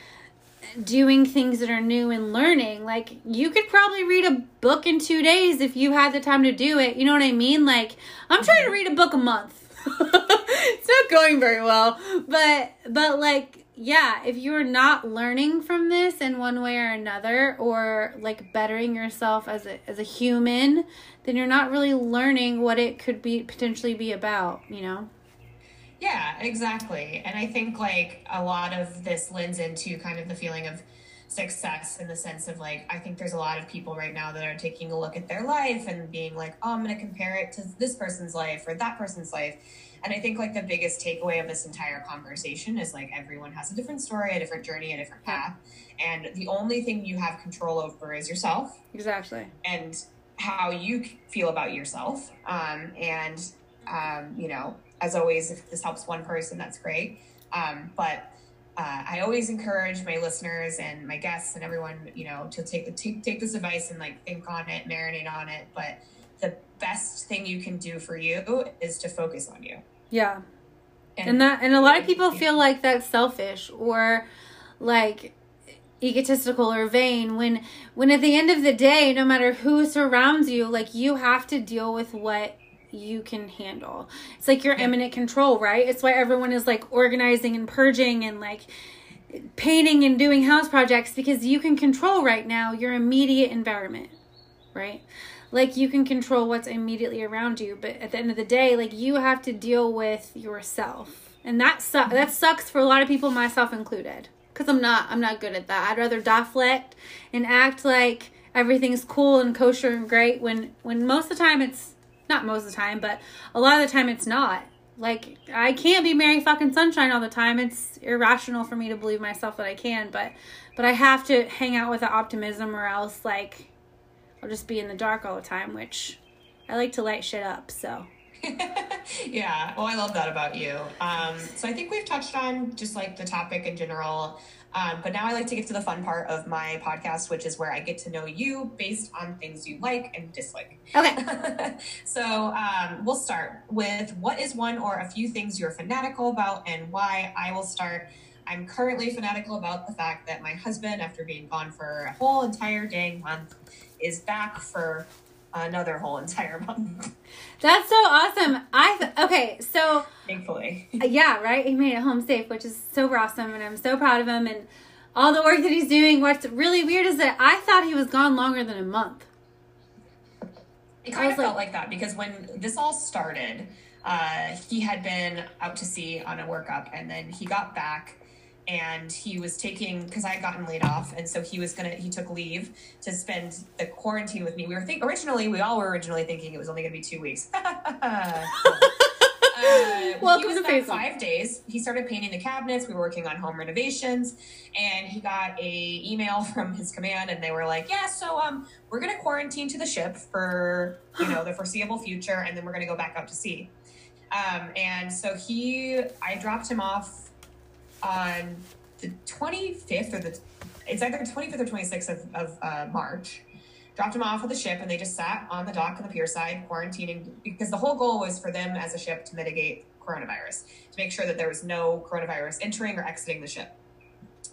doing things that are new and learning. Like you could probably read a book in 2 days if you had the time to do it. You know what I mean? Like I'm trying to mm-hmm. read a book a month. [LAUGHS] it's not going very well, but but like yeah, if you're not learning from this in one way or another or like bettering yourself as a as a human, then you're not really learning what it could be potentially be about, you know? Yeah, exactly. And I think like a lot of this lends into kind of the feeling of success in the sense of like I think there's a lot of people right now that are taking a look at their life and being like, "Oh, I'm going to compare it to this person's life or that person's life." And I think like the biggest takeaway of this entire conversation is like everyone has a different story, a different journey, a different path. And the only thing you have control over is yourself. Exactly. And how you feel about yourself. Um, and, um, you know, as always, if this helps one person, that's great. Um, but uh, I always encourage my listeners and my guests and everyone, you know, to take the take, take this advice and like think on it, marinate on it. But the best thing you can do for you is to focus on you. Yeah. And, and that and a lot of people feel like that's selfish or like egotistical or vain when when at the end of the day no matter who surrounds you like you have to deal with what you can handle it's like your yeah. eminent control right it's why everyone is like organizing and purging and like painting and doing house projects because you can control right now your immediate environment right like you can control what's immediately around you but at the end of the day like you have to deal with yourself. And that su- mm-hmm. that sucks for a lot of people myself included. Because i'm not i'm not good at that. I'd rather deflect and act like everything's cool and kosher and great when when most of the time it's not most of the time but a lot of the time it's not. Like i can't be merry fucking sunshine all the time. It's irrational for me to believe myself that i can but but i have to hang out with the optimism or else like I'll just be in the dark all the time, which I like to light shit up. So. [LAUGHS] yeah, well, I love that about you. Um, so I think we've touched on just like the topic in general. Um, but now I like to get to the fun part of my podcast, which is where I get to know you based on things you like and dislike. Okay. [LAUGHS] so um, we'll start with what is one or a few things you're fanatical about and why. I will start. I'm currently fanatical about the fact that my husband, after being gone for a whole entire dang month, is back for another whole entire month. That's so awesome. I okay, so thankfully, yeah, right. He made it home safe, which is super awesome, and I'm so proud of him and all the work that he's doing. What's really weird is that I thought he was gone longer than a month. It kind of felt like, like that because when this all started, uh, he had been out to sea on a workup, and then he got back and he was taking because I had gotten laid off, and so he was gonna he took leave to spend the quarantine with me. We were think originally we all were originally thinking it was only gonna be two weeks. [LAUGHS] uh, Welcome he was Facebook. Five days. He started painting the cabinets. We were working on home renovations, and he got a email [LAUGHS] from his command, and they were like, "Yeah, so um, we're gonna quarantine to the ship for you know the [GASPS] foreseeable future, and then we're gonna go back out to sea." Um, and so he, I dropped him off on the 25th or the it's either 25th or 26th of, of uh, March. Dropped them off of the ship, and they just sat on the dock on the pier side, quarantining because the whole goal was for them as a ship to mitigate coronavirus, to make sure that there was no coronavirus entering or exiting the ship.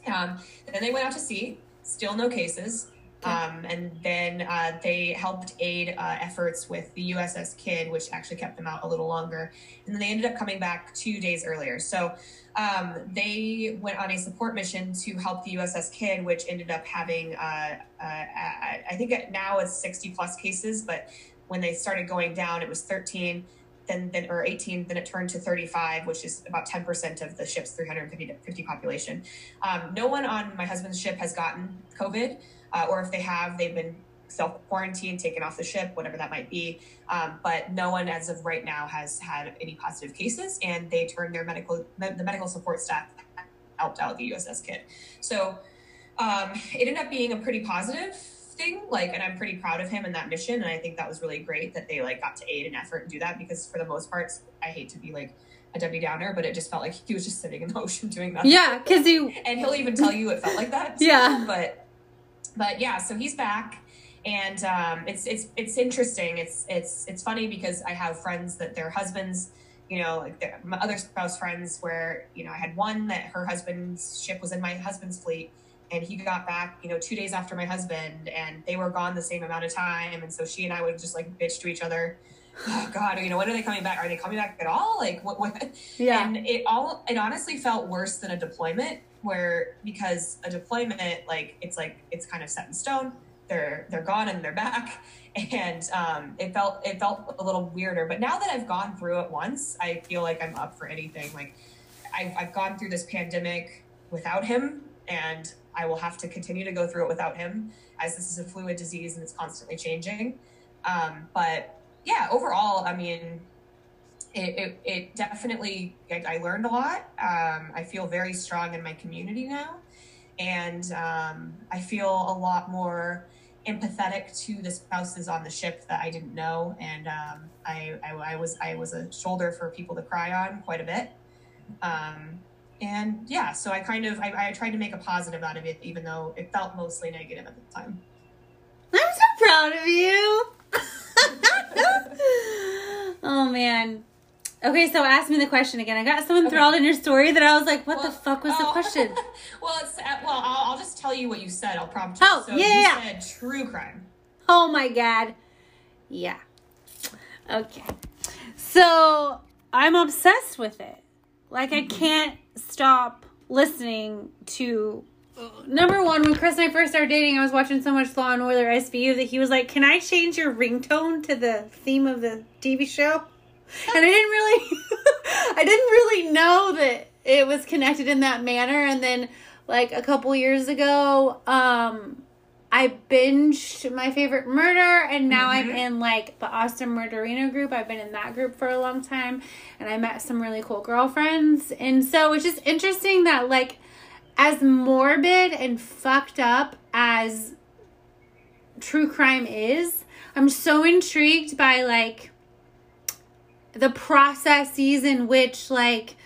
Um, then they went out to sea, still no cases. Um, and then uh, they helped aid uh, efforts with the USS Kidd, which actually kept them out a little longer. And then they ended up coming back two days earlier. So um, they went on a support mission to help the USS Kidd, which ended up having, uh, uh, I think now it's 60 plus cases, but when they started going down, it was 13. then, then or 18, then it turned to 35, which is about 10% of the ship's 350 50 population. Um, no one on my husband's ship has gotten COVID, uh, or if they have, they've been self quarantined, taken off the ship, whatever that might be. Um, but no one, as of right now, has had any positive cases, and they turned their medical the medical support staff helped out the USS Kidd. So um, it ended up being a pretty positive thing. Like, and I'm pretty proud of him and that mission. And I think that was really great that they like got to aid and effort and do that because for the most part, I hate to be like a Debbie Downer, but it just felt like [LAUGHS] he was just sitting in the ocean doing nothing. Yeah, because he and he'll even tell you it felt like that. [LAUGHS] Yeah. But but yeah, so he's back and um, it's it's it's interesting. It's it's it's funny because I have friends that their husbands, you know, like my other spouse friends, where you know I had one that her husband's ship was in my husband's fleet, and he got back, you know, two days after my husband, and they were gone the same amount of time, and so she and I would just like bitch to each other. Oh God, you know, when are they coming back? Are they coming back at all? Like what? what? Yeah. And it all it honestly felt worse than a deployment, where because a deployment, like it's like it's kind of set in stone they're they're gone and they're back [LAUGHS] and um, it felt it felt a little weirder but now that i've gone through it once i feel like i'm up for anything like i've, I've gone through this pandemic without him and i will have to continue to go through it without him as this is a fluid disease and it's constantly changing um, but yeah overall i mean it, it, it definitely I, I learned a lot um, i feel very strong in my community now and um, i feel a lot more empathetic to the spouses on the ship that I didn't know, and um, I, I, I, was I was a shoulder for people to cry on quite a bit. Um, and yeah, so I kind of I, I tried to make a positive out of it, even though it felt mostly negative at the time. I'm so proud of you. [LAUGHS] [LAUGHS] oh man. Okay, so ask me the question again. I got someone Okay. enthralled in your story that I was like, what Well, the fuck was the oh. question? [LAUGHS] well, it's uh, well, I'll, I'll just tell you what you said. I'll prompt you. Oh, so yeah, you said true crime. Oh my god. Yeah. Okay. So I'm obsessed with it. Like I can't stop listening to number one, when Chris and I first started dating, I was watching so much Law and Order SVU that he was like, Can I change your ringtone to the theme of the TV show? And I didn't really [LAUGHS] I didn't really know that it was connected in that manner. And then like a couple years ago, um I binged my favorite murder, and now I'm in like the Austin Murderino group. I've been in that group for a long time, and I met some really cool girlfriends. And so it's just interesting that, like, as morbid and fucked up as true crime is, I'm so intrigued by like the processes in which like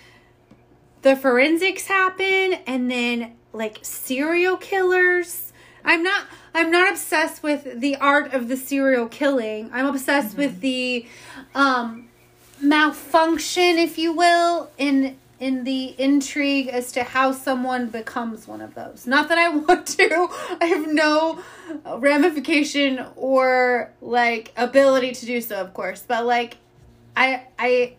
the forensics happen and then like serial killers. I'm not i'm not obsessed with the art of the serial killing. I'm obsessed with the um malfunction if you will in in the intrigue as to how someone becomes one of those not that i [LAUGHS] want to i have no ramification or like ability to do so of course but like i i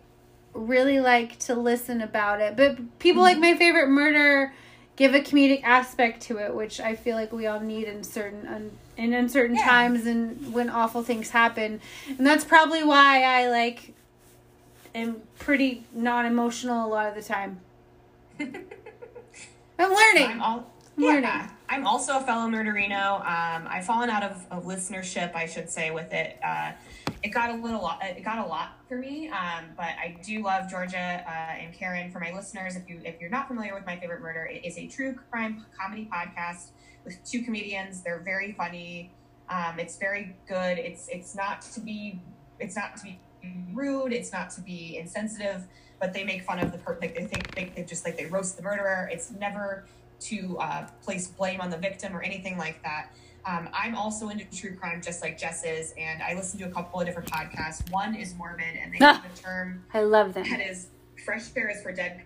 really like to listen about it. But people like mm-hmm. my favorite murder give a comedic aspect to it, which I feel like we all need in certain un- in uncertain Yeah. times and when awful things happen. And that's probably why I like am pretty non-emotional a lot of the time. [LAUGHS] I'm learning. I'm all yeah. learning. I'm also a fellow murderino. Um, I've fallen out of, of listenership, I should say, with it. Uh, it got a little. It got a lot for me, um, but I do love Georgia uh, and Karen. For my listeners, if you if you're not familiar with my favorite murder, it is a true crime comedy podcast with two comedians. They're very funny. Um, it's very good. It's it's not to be it's not to be rude. It's not to be insensitive, but they make fun of the per- like they think they, they just like they roast the murderer. It's never to uh, place blame on the victim or anything like that. Um, I'm also into true crime, just like Jess is, and I listen to a couple of different podcasts. One is morbid, and they have a term I love them. that is fresh air is for dead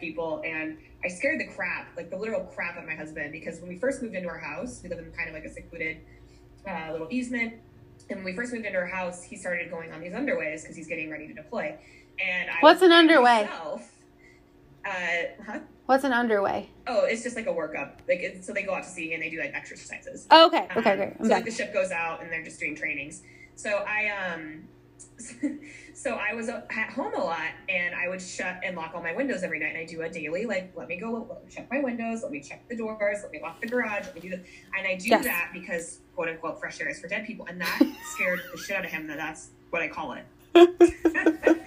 people. And I scared the crap, like the literal crap out of my husband, because when we first moved into our house, we live in kind of like a secluded uh, little easement. And when we first moved into our house, he started going on these underways because he's getting ready to deploy. And I What's an underway? myself, Uh, huh? What's an underway? Oh, it's just like a workup. Like so they go out to sea and they do like exercises. Oh, okay. Okay, Um, great. I'm so back. like the ship goes out and they're just doing trainings. So I um [LAUGHS] so I was at home a lot and I would shut and lock all my windows every night. And I do a daily, like, let me go let me check my windows, let me check the doors, let me lock the garage, let me do this. And I do Yes. that because, quote unquote, fresh air is for dead people. And that [LAUGHS] scared the shit out of him that that's what I call it. [LAUGHS]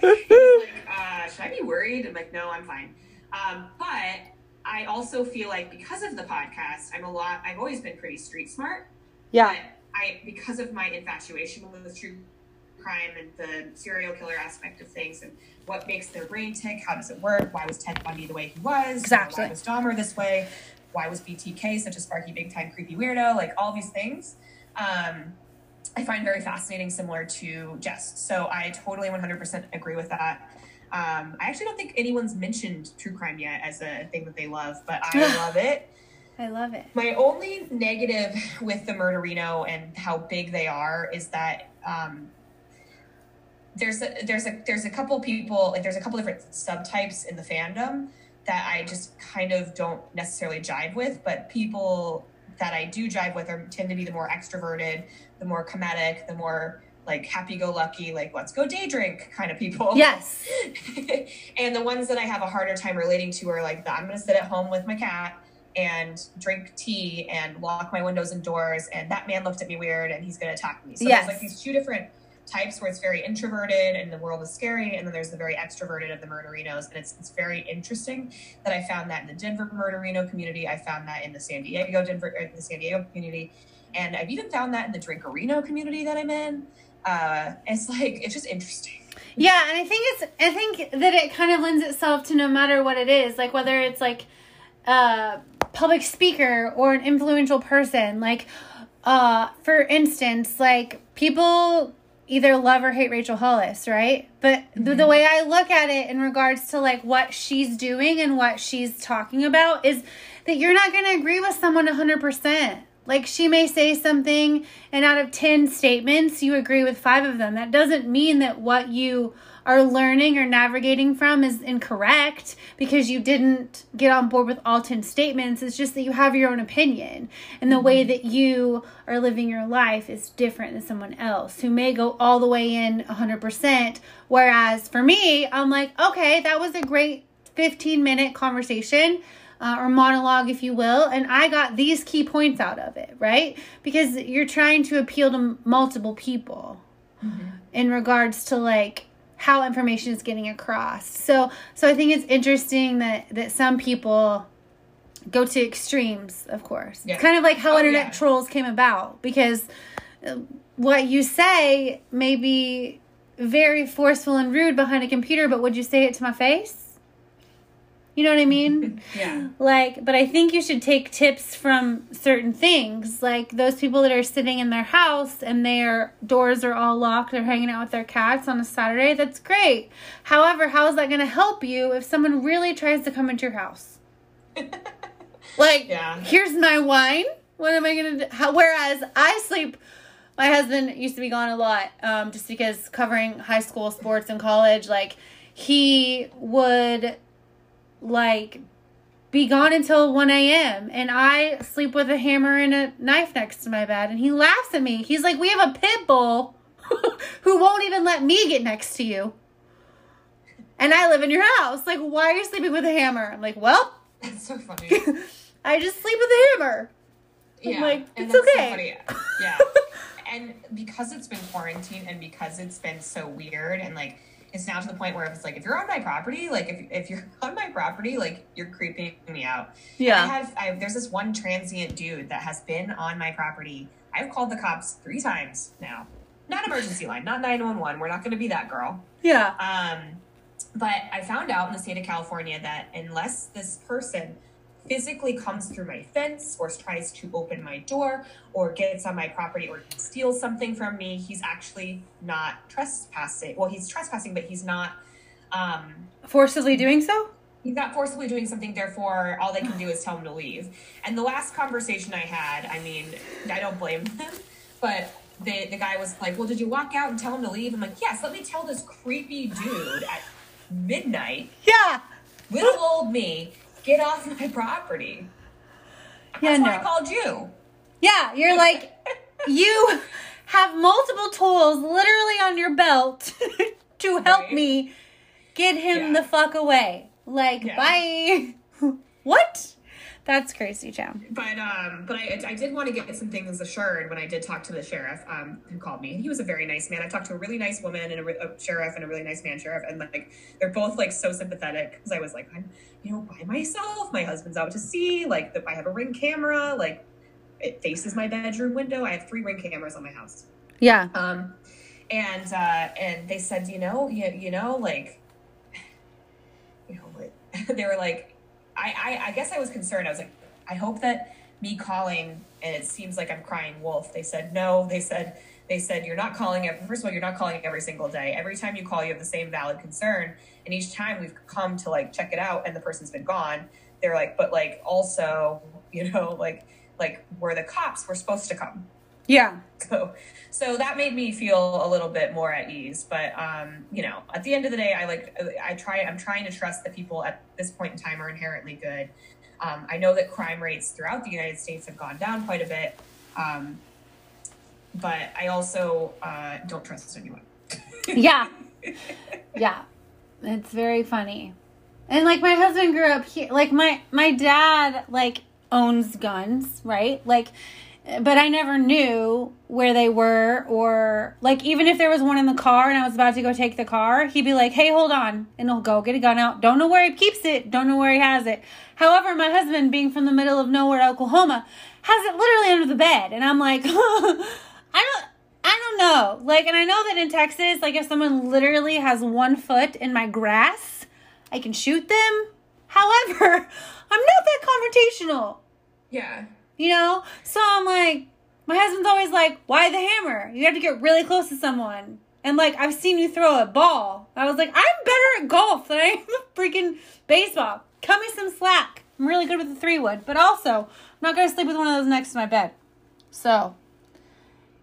Like, uh, should I be worried? I'm like, no, I'm fine. Um, but I also feel like because of the podcast, I'm a lot, I've always been pretty street smart. Yeah. But I, because of my infatuation with the true crime and the serial killer aspect of things and what makes their brain tick, how does it work? Why was Ted Bundy the way he was? Exactly. Why was Dahmer this way? Why was BTK such a sparky, big time, creepy weirdo? Like all these things. Um, I find very fascinating, similar to Jess. So I totally 100% agree with that. Um, I actually don't think anyone's mentioned true crime yet as a thing that they love, but I [LAUGHS] love it. I love it. My only negative with the Murderino and how big they are is that um, there's a there's a there's a couple people like there's a couple different subtypes in the fandom that I just kind of don't necessarily jive with, but people that I do jive with are tend to be the more extroverted, the more comedic, the more like happy-go-lucky, like let's go day drink kind of people. Yes. [LAUGHS] and the ones that I have a harder time relating to are like, I'm going to sit at home with my cat and drink tea and lock my windows and doors. And that man looked at me weird and he's going to attack me. So Yes. there's like these two different types where it's very introverted and the world is scary. And then there's the very extroverted of the murderinos. And it's, it's very interesting that I found that in the Denver murderino community. I found that in the San Diego, Denver, or the San Diego community. And I've even found that in the Drinkerino community that I'm in. Uh, it's like, it's just interesting. Yeah, and I think it's I think that it kind of lends itself to no matter what it is, like whether it's like a public speaker or an influential person. Like uh for instance, like people either love or hate Rachel Hollis, right? But the, the mm-hmm. way I look at it in regards to like what she's doing and what she's talking about is that you're not going to agree with someone 100%. Like she may say something and out of 10 statements you agree with 5 of them. That doesn't mean that what you are learning or navigating from is incorrect because you didn't get on board with all 10 statements. It's just that you have your own opinion and the way that you are living your life is different than someone else who may go all the way in 100%. Whereas for me, I'm like, okay, that was a great 15 minute conversation uh, or monologue, if you will, and I got these key points out of it, right? Because you're trying to appeal to multiple people in regards to like how information is getting across. So, so I think it's interesting that that some people go to extremes. Of course, Yeah. it's kind of like how Oh, internet yeah. trolls came about because uh, what you say may be very forceful and rude behind a computer, but would you say it to my face? You know what I [LAUGHS] mean? Yeah. like but i think you should take tips from certain things like those people that are sitting in their house and their doors are all locked they're hanging out with their cats on a saturday that's great however how is that going to help you if someone really tries to come into your house [LAUGHS] like Yeah. here's my wine what am i going to do how, whereas i sleep my husband used to be gone a lot um, just because covering high school sports and college like he would like be gone until 1 a.m. and I sleep with a hammer and a knife next to my bed and he laughs at me. He's like, We have a pit bull [LAUGHS] who won't even let me get next to you. And I live in your house. Like, why are you sleeping with a hammer? I'm like, Well, That's so funny. [LAUGHS] I just sleep with a hammer. Yeah. like, it's so okay. funny. [LAUGHS] Yeah. and because it's been quarantine and because it's been so weird and like it's now to the point where it's like if you're on my property, like if, if you're [LAUGHS] on my property, like you're creeping me out. Yeah i have I, there's this one transient dude that has been on my property. I've called the cops three times now. Not emergency line, not 911. We're not going to be that girl. Yeah. Um, but I found out in the state of California that unless this person physically comes through my fence or tries to open my door or gets on my property or steals something from me, he's actually not trespassing. Well, he's trespassing, but he's not. Um, Forcibly doing so? he's not forcibly doing something therefore all they can do is tell him to leave and the last conversation i had i mean i don't blame him but the, the guy was like well did you walk out and tell him to leave i'm like yes let me tell this creepy dude at midnight Yeah. little old me get off my property Yeah, that's why no. i called you Yeah, you're [LAUGHS] like, you have multiple tools literally on your belt [LAUGHS] to help Right. me get him Yeah. the fuck away. Like, Yeah. bye. [LAUGHS] what? That's crazy, Cham. But um, but I, I did want to get some things assured when I did talk to the sheriff um, who called me. He was a very nice man. I talked to a really nice woman and a, re- a sheriff and a really nice man sheriff, and like they're both like so sympathetic because I was like I'm you know by myself. My husband's out to sea. Like the, I have a ring camera. Like it faces my bedroom window. I have three ring cameras on my house. Yeah. Um, and uh, and they said, you know, you, you know, like, you know, what [LAUGHS] they were like, I, I I guess I was concerned. I was like, I hope that me calling and it seems like I'm crying wolf. They said no. They said they said you're not calling it. First of all, you're not calling every single day. Every time you call, you have the same valid concern. And each time we've come to like check it out, and the person's been gone. They're like, but like also, you know, like like we're the cops. We're supposed to come. Yeah. [LAUGHS] So, so that made me feel a little bit more at ease. But um, you know, at the end of the day, I like I try. I'm trying to trust that people at this point in time are inherently good. Um, I know that crime rates throughout the United States have gone down quite a bit, um, but I also uh, don't trust anyone. [LAUGHS] Yeah. yeah. It's very funny. And like my husband grew up here like my my dad like owns guns, right? Like but I never knew where they were or like even if there was one in the car and I was about to go take the car, he'd be like, "Hey, hold on." And he'll go get a gun out. Don't know where he keeps it, don't know where he has it. However, my husband being from the middle of nowhere, Oklahoma, has it literally under the bed. And I'm like, [LAUGHS] I don't I don't know. Like, and I know that in Texas, like, if someone literally has one foot in my grass, I can shoot them. However, [LAUGHS] I'm not that confrontational, Yeah, you know? So I'm like, my husband's always like, why the hammer? You have to get really close to someone. And like, I've seen you throw a ball. I was like, I'm better at golf than I am at [LAUGHS] freaking baseball. Cut me some slack. I'm really good with the three wood, but also, I'm not going to sleep with one of those next to my bed. So,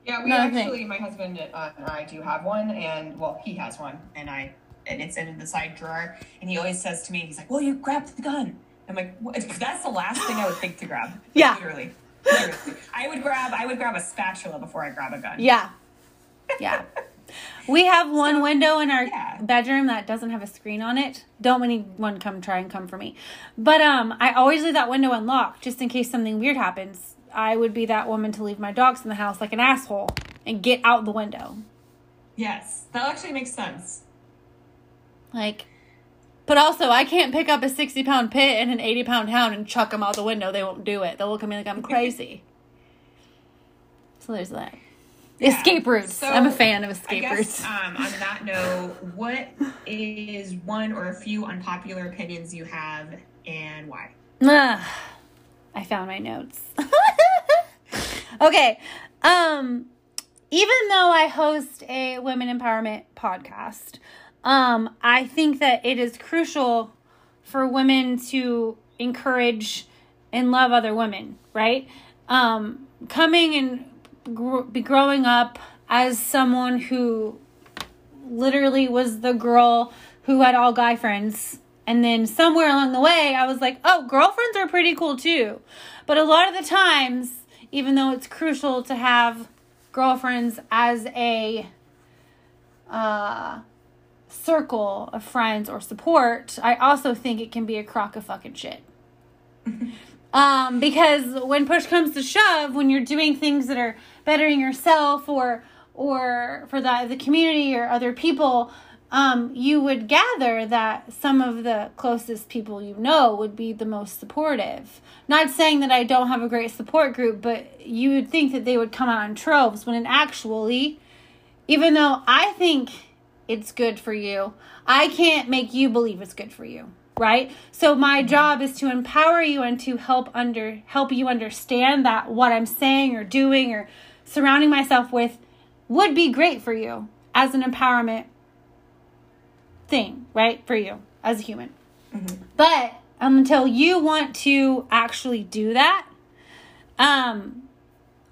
yeah. We Another thing. actually, my husband uh, and I do have one, and well, he has one, and I, and it's in the side drawer, and he always says to me, he's like, "Well, you grabbed the gun." I'm like, what? "That's the last thing I would think to grab." [LAUGHS] Yeah. literally. Literally. I would grab, I would grab a spatula before I grab a gun. Yeah. Yeah. We have [LAUGHS] one window in our yeah. bedroom that doesn't have a screen on it. Don't anyone come try and come for me. But um I always leave that window unlocked just in case something weird happens. I would be that woman to leave my dogs in the house like an asshole and get out the window. Yes, that actually makes sense. Like but also, I can't pick up a 60 pound pit and an 80 pound hound and chuck them out the window. They won't do it. They'll look at me like I'm [LAUGHS] crazy. so there's that. Yeah. Escape routes. So, I'm a fan of I escape guess routes. um, on [LAUGHS] that note, what is one or a few unpopular opinions you have, and why? Ugh, I found my notes. [LAUGHS] okay. Um even though I host a women empowerment podcast, um I think that it is crucial for women to encourage and love other women, right? Um coming and gr- be growing up as someone who literally was the girl who had all guy friends. And then somewhere along the way, I was like, oh, girlfriends are pretty cool too. But a lot of the times, even though it's crucial to have girlfriends as a uh, circle of friends or support, I also think it can be a crock of fucking shit. [LAUGHS] um, because when push comes to shove, when you're doing things that are bettering yourself or or for the the community or other people, um, you would gather that some of the closest people you know would be the most supportive. Not saying that I don't have a great support group, but you would think that they would come out in troves when in actually, even though I think it's good for you, I can't make you believe it's good for you. Right? So my job is to empower you and to help under help you understand that what I'm saying or doing or surrounding myself with would be great for you as an empowerment thing, right? For you as a human. But um, until you want to actually do that, um,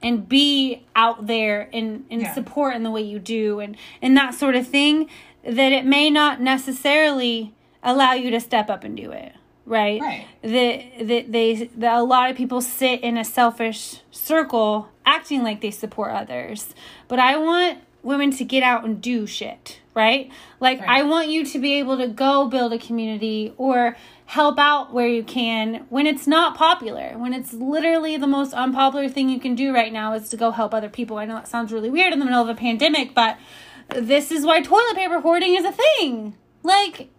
and be out there and, and Yeah. support in the way you do and, and that sort of thing, that it may not necessarily allow you to step up and do it. right? Right. That that they that a lot of people sit in a selfish circle acting like they support others. But I want women to get out and do shit, right? Like Right. I want you to be able to go build a community or help out where you can when it's not popular. When it's literally the most unpopular thing you can do right now is to go help other people. I know that sounds really weird in the middle of a pandemic, but this is why toilet paper hoarding is a thing. Like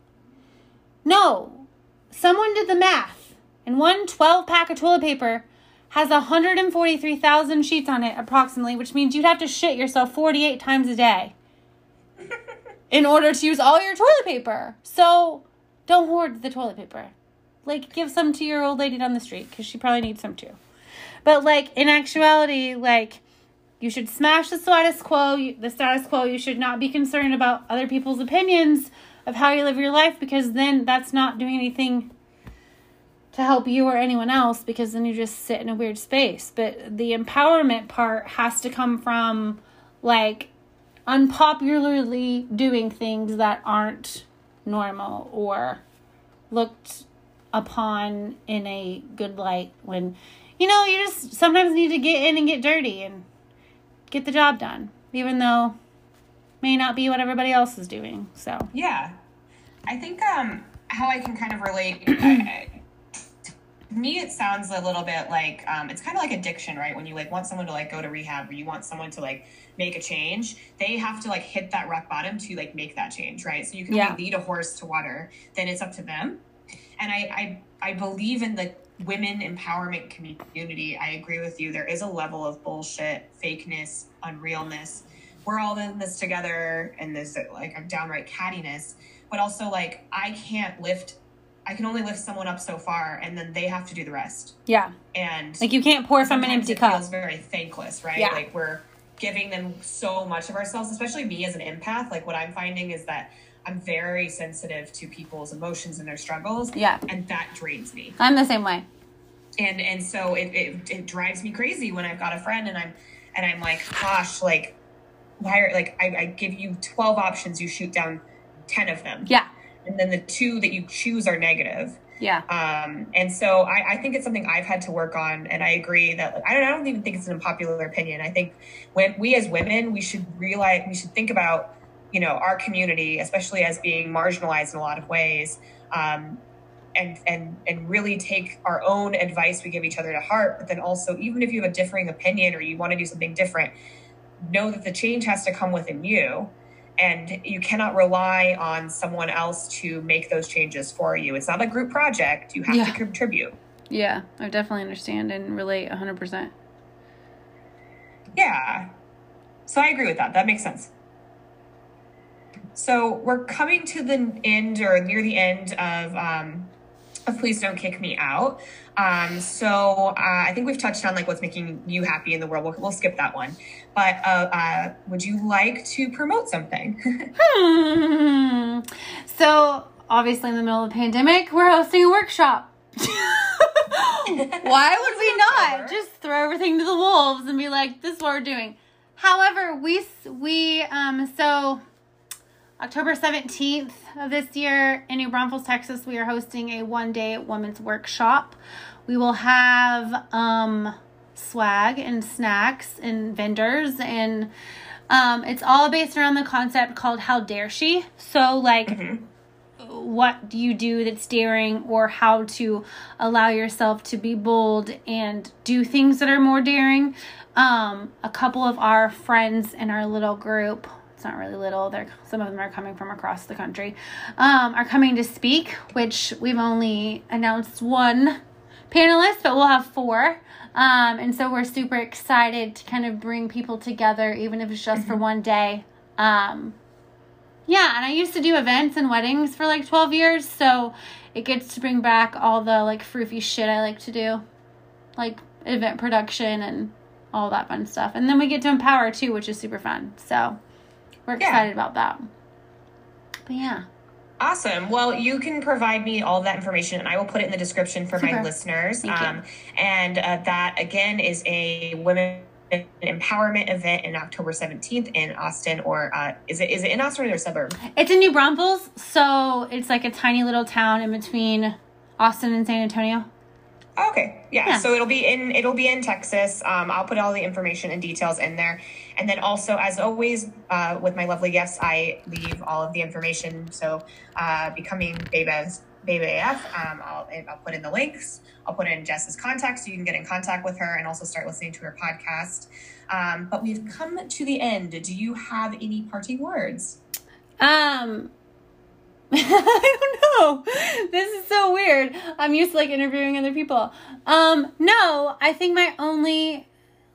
no. Someone did the math. And one 12 pack of toilet paper has 143,000 sheets on it, approximately, which means you'd have to shit yourself 48 times a day [LAUGHS] in order to use all your toilet paper. So don't hoard the toilet paper. Like, give some to your old lady down the street because she probably needs some too. But, like, in actuality, like, you should smash the status quo. The status quo, you should not be concerned about other people's opinions of how you live your life because then that's not doing anything to help you or anyone else because then you just sit in a weird space. But the empowerment part has to come from like unpopularly doing things that aren't normal or looked upon in a good light when you know you just sometimes need to get in and get dirty and get the job done even though may not be what everybody else is doing so Yeah. I think um how I can kind of relate [CLEARS THROAT] to me it sounds a little bit like um it's kind of like addiction, right? When you like want someone to like go to rehab or you want someone to like make a change, they have to like hit that rock bottom to like make that change, right? So you can Yeah. only lead a horse to water, then it's up to them. And I I I believe in the women empowerment community. I agree with you. There is a level of bullshit, fakeness, unrealness. We're all in this together and this like a downright cattiness but also like I can't lift I can only lift someone up so far and then they have to do the rest. yeah And like you can't pour from an empty it cup feels very thankless, right? Yeah. Like we're giving them so much of ourselves, especially me as an empath. Like what I'm finding is that I'm very sensitive to people's emotions and their struggles. Yeah. And that drains me i'm the same way and and so it, it it drives me crazy when I've got a friend and I'm and I'm like, gosh, like why are like I, I give you twelve options, you shoot down ten of them, yeah and then the two that you choose are negative. Yeah Um, and so I, I think it's something I've had to work on, and I agree that I don't I don't even think it's an unpopular opinion. I think when we as women we should realize we should think about you know our community, especially as being marginalized in a lot of ways. Um, and and and really take our own advice we give each other to heart but then also even if you have a differing opinion or you want to do something different know that the change has to come within you and you cannot rely on someone else to make those changes for you. It's not a group project. You have Yeah. to contribute. Yeah i definitely understand and relate 100% yeah. So i agree with that. That makes sense. So we're coming to the end or near the end of um of please don't kick me out um so uh, i think we've touched on like what's making you happy in the world we'll, we'll skip that one but uh, uh would you like to promote something [LAUGHS] Hmm. So, obviously, in the middle of the pandemic, we're hosting a workshop. [LAUGHS] Why would we not just throw everything to the wolves and be like, "This is what we're doing"? However, we we um so October seventeenth of this year in New Braunfels, Texas, we are hosting a one day women's workshop. We will have um swag and snacks and vendors and um, it's all based around the concept called How Dare She? So, like, what do you do that's daring, or how to allow yourself to be bold and do things that are more daring. Um, a couple of our friends in our little group, it's not really little, they're some of them are coming from across the country, um, are coming to speak, which we've only announced one panelist, but we'll have four. Um, and so we're super excited to kind of bring people together, even if it's just for one day. Um, yeah, and I used to do events and weddings for like 12 years, so it gets to bring back all the like froofy shit I like to do, like event production and all that fun stuff. And then we get to empower too, which is super fun. So we're Yeah. excited about that. But yeah. Awesome. Well, you can provide me all that information, and I will put it in the description for my listeners. Thank you. Um, and uh, that again is a women empowerment event in October seventeenth in Austin, or uh, is it is it in Austin or suburb? It's in New Braunfels, so it's like a tiny little town in between Austin and San Antonio. Okay. Yeah. Yeah. So it'll be in it'll be in Texas. Um, I'll put all the information and details in there, and then also, as always, uh, with my lovely guests, I leave all of the information. So, uh, becoming Babe AF, um, I'll I'll put in the links. I'll put in Jess's contact so you can get in contact with her and also start listening to her podcast. Um, but we've come to the end. Do you have any parting words? Um, [LAUGHS] I don't know. This is so weird. I'm used to like interviewing other people. Um, no, I think my only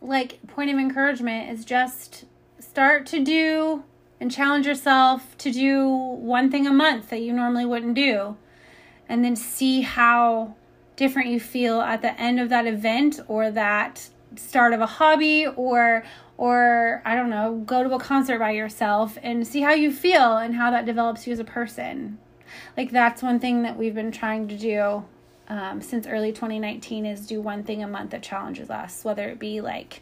like point of encouragement is just start to do and challenge yourself to do one thing a month that you normally wouldn't do. And then see how different you feel at the end of that event or that start of a hobby or or I don't know, go to a concert by yourself and see how you feel and how that develops you as a person. Like that's one thing that we've been trying to do um, since early 2019 is do one thing a month that challenges us, whether it be like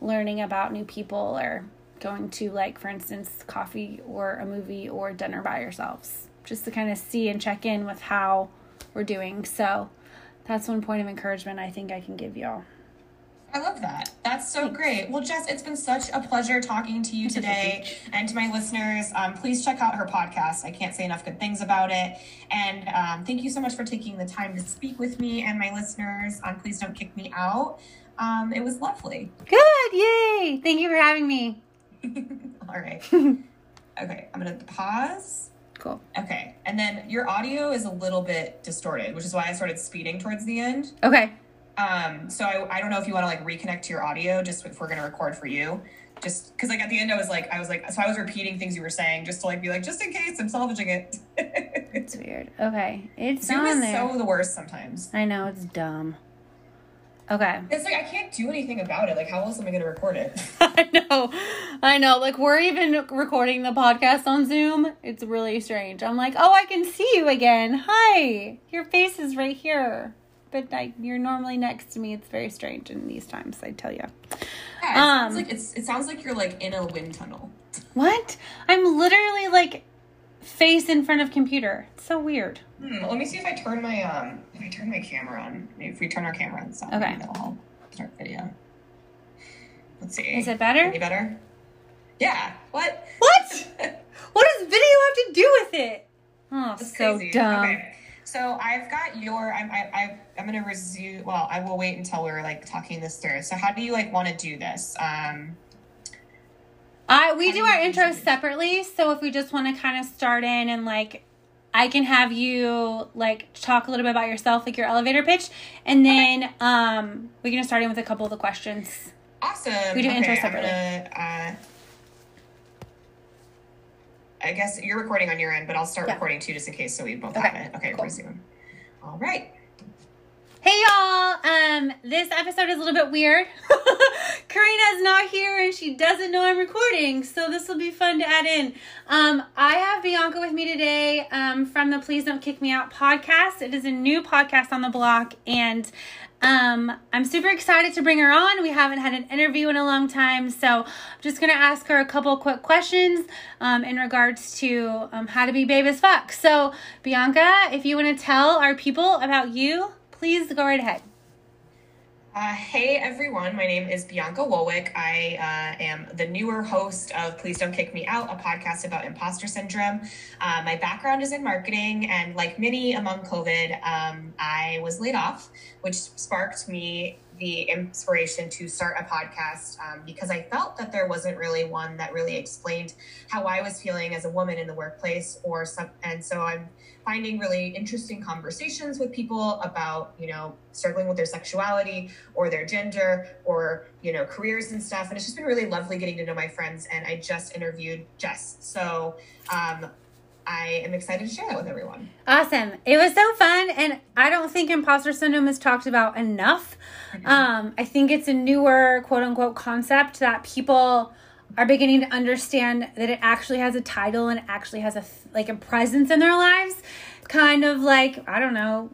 learning about new people or going to like for instance coffee or a movie or dinner by yourselves just to kind of see and check in with how we're doing. So that's one point of encouragement i think i can give y'all I love that. That's so great. Well, Jess, it's been such a pleasure talking to you today and to my listeners. Um, please check out her podcast. I can't say enough good things about it. And um, thank you so much for taking the time to speak with me and my listeners on Please Don't Kick Me Out. Um, it was lovely. good yay thank you for having me [LAUGHS] All right. [LAUGHS] okay, I'm going to pause. cool Okay, and then your audio is a little bit distorted, which is why I started speeding towards the end. okay Um, so I, I don't know if you want to like reconnect to your audio just if we're gonna record for you. Just because like at the end I was like I was like so I was repeating things you were saying just to like be like just in case I'm salvaging it. it's weird okay it's Zoom is there so the worst sometimes. i know it's dumb okay It's like I can't do anything about it. Like how else am I gonna record it? [LAUGHS] I know. I know. Like we're even recording the podcast on Zoom. It's really strange. I'm like, "Oh, I can see you again. Hi. Your face is right here." But like you're normally next to me. It's very strange in these times, I tell you. Yeah, it Um, sounds like it's it sounds like you're like in a wind tunnel. [LAUGHS] What? I'm literally like face in front of computer. It's so weird. Hmm, let me see if I turn my um if I turn my camera on. Maybe if we turn our camera on, so Okay. maybe that'll help start video. Let's see. Is it better? Any better? Yeah. What? What? [LAUGHS] What does video have to do with it? Oh, That's so crazy. dumb. Okay. So I've got your. I'm. I, I, I'm gonna resume. Well, I will wait until we're like talking this through. So how do you like want to do this? Um. I we do our intros separately, so if we just want to kind of start in and like I can have you like talk a little bit about yourself, like your elevator pitch, and then um we can just start in with a couple of the questions. Awesome. We do okay, intro separately. gonna, uh, I guess you're recording on your end, but I'll start Yeah. recording too, just in case, so we both Okay, have it. Okay, cool. resume. All right. Hey y'all! Um, this episode is a little bit weird. [LAUGHS] Karina's not here and she doesn't know I'm recording, so this will be fun to add in. Um, I have Bianca with me today um, from the Please Don't Kick Me Out podcast. It is a new podcast on the block, and um, I'm super excited to bring her on. We haven't had an interview in a long time, so I'm just gonna ask her a couple quick questions um, in regards to um, how to be babe as fuck. So, Bianca, if you want to tell our people about you, please go right ahead. Uh, hey everyone, my name is Bianca Wulwick. I uh, am the newer host of Please Don't Kick Me Out, a podcast about imposter syndrome. Uh, my background is in marketing, and like many among COVID, um, I was laid off, which sparked me the inspiration to start a podcast um, because I felt that there wasn't really one that really explained how I was feeling as a woman in the workplace, or some, and so I'm finding really interesting conversations with people about you know struggling with their sexuality or their gender or you know careers and stuff. And it's just been really lovely getting to know my friends and i just interviewed jess. So um, i am excited to share that with everyone Awesome. It was so fun. And I don't think imposter syndrome is talked about enough. Um, I think it's a newer quote unquote concept that people are beginning to understand that it actually has a title and actually has a like a presence in their lives. Kind of like, I don't know,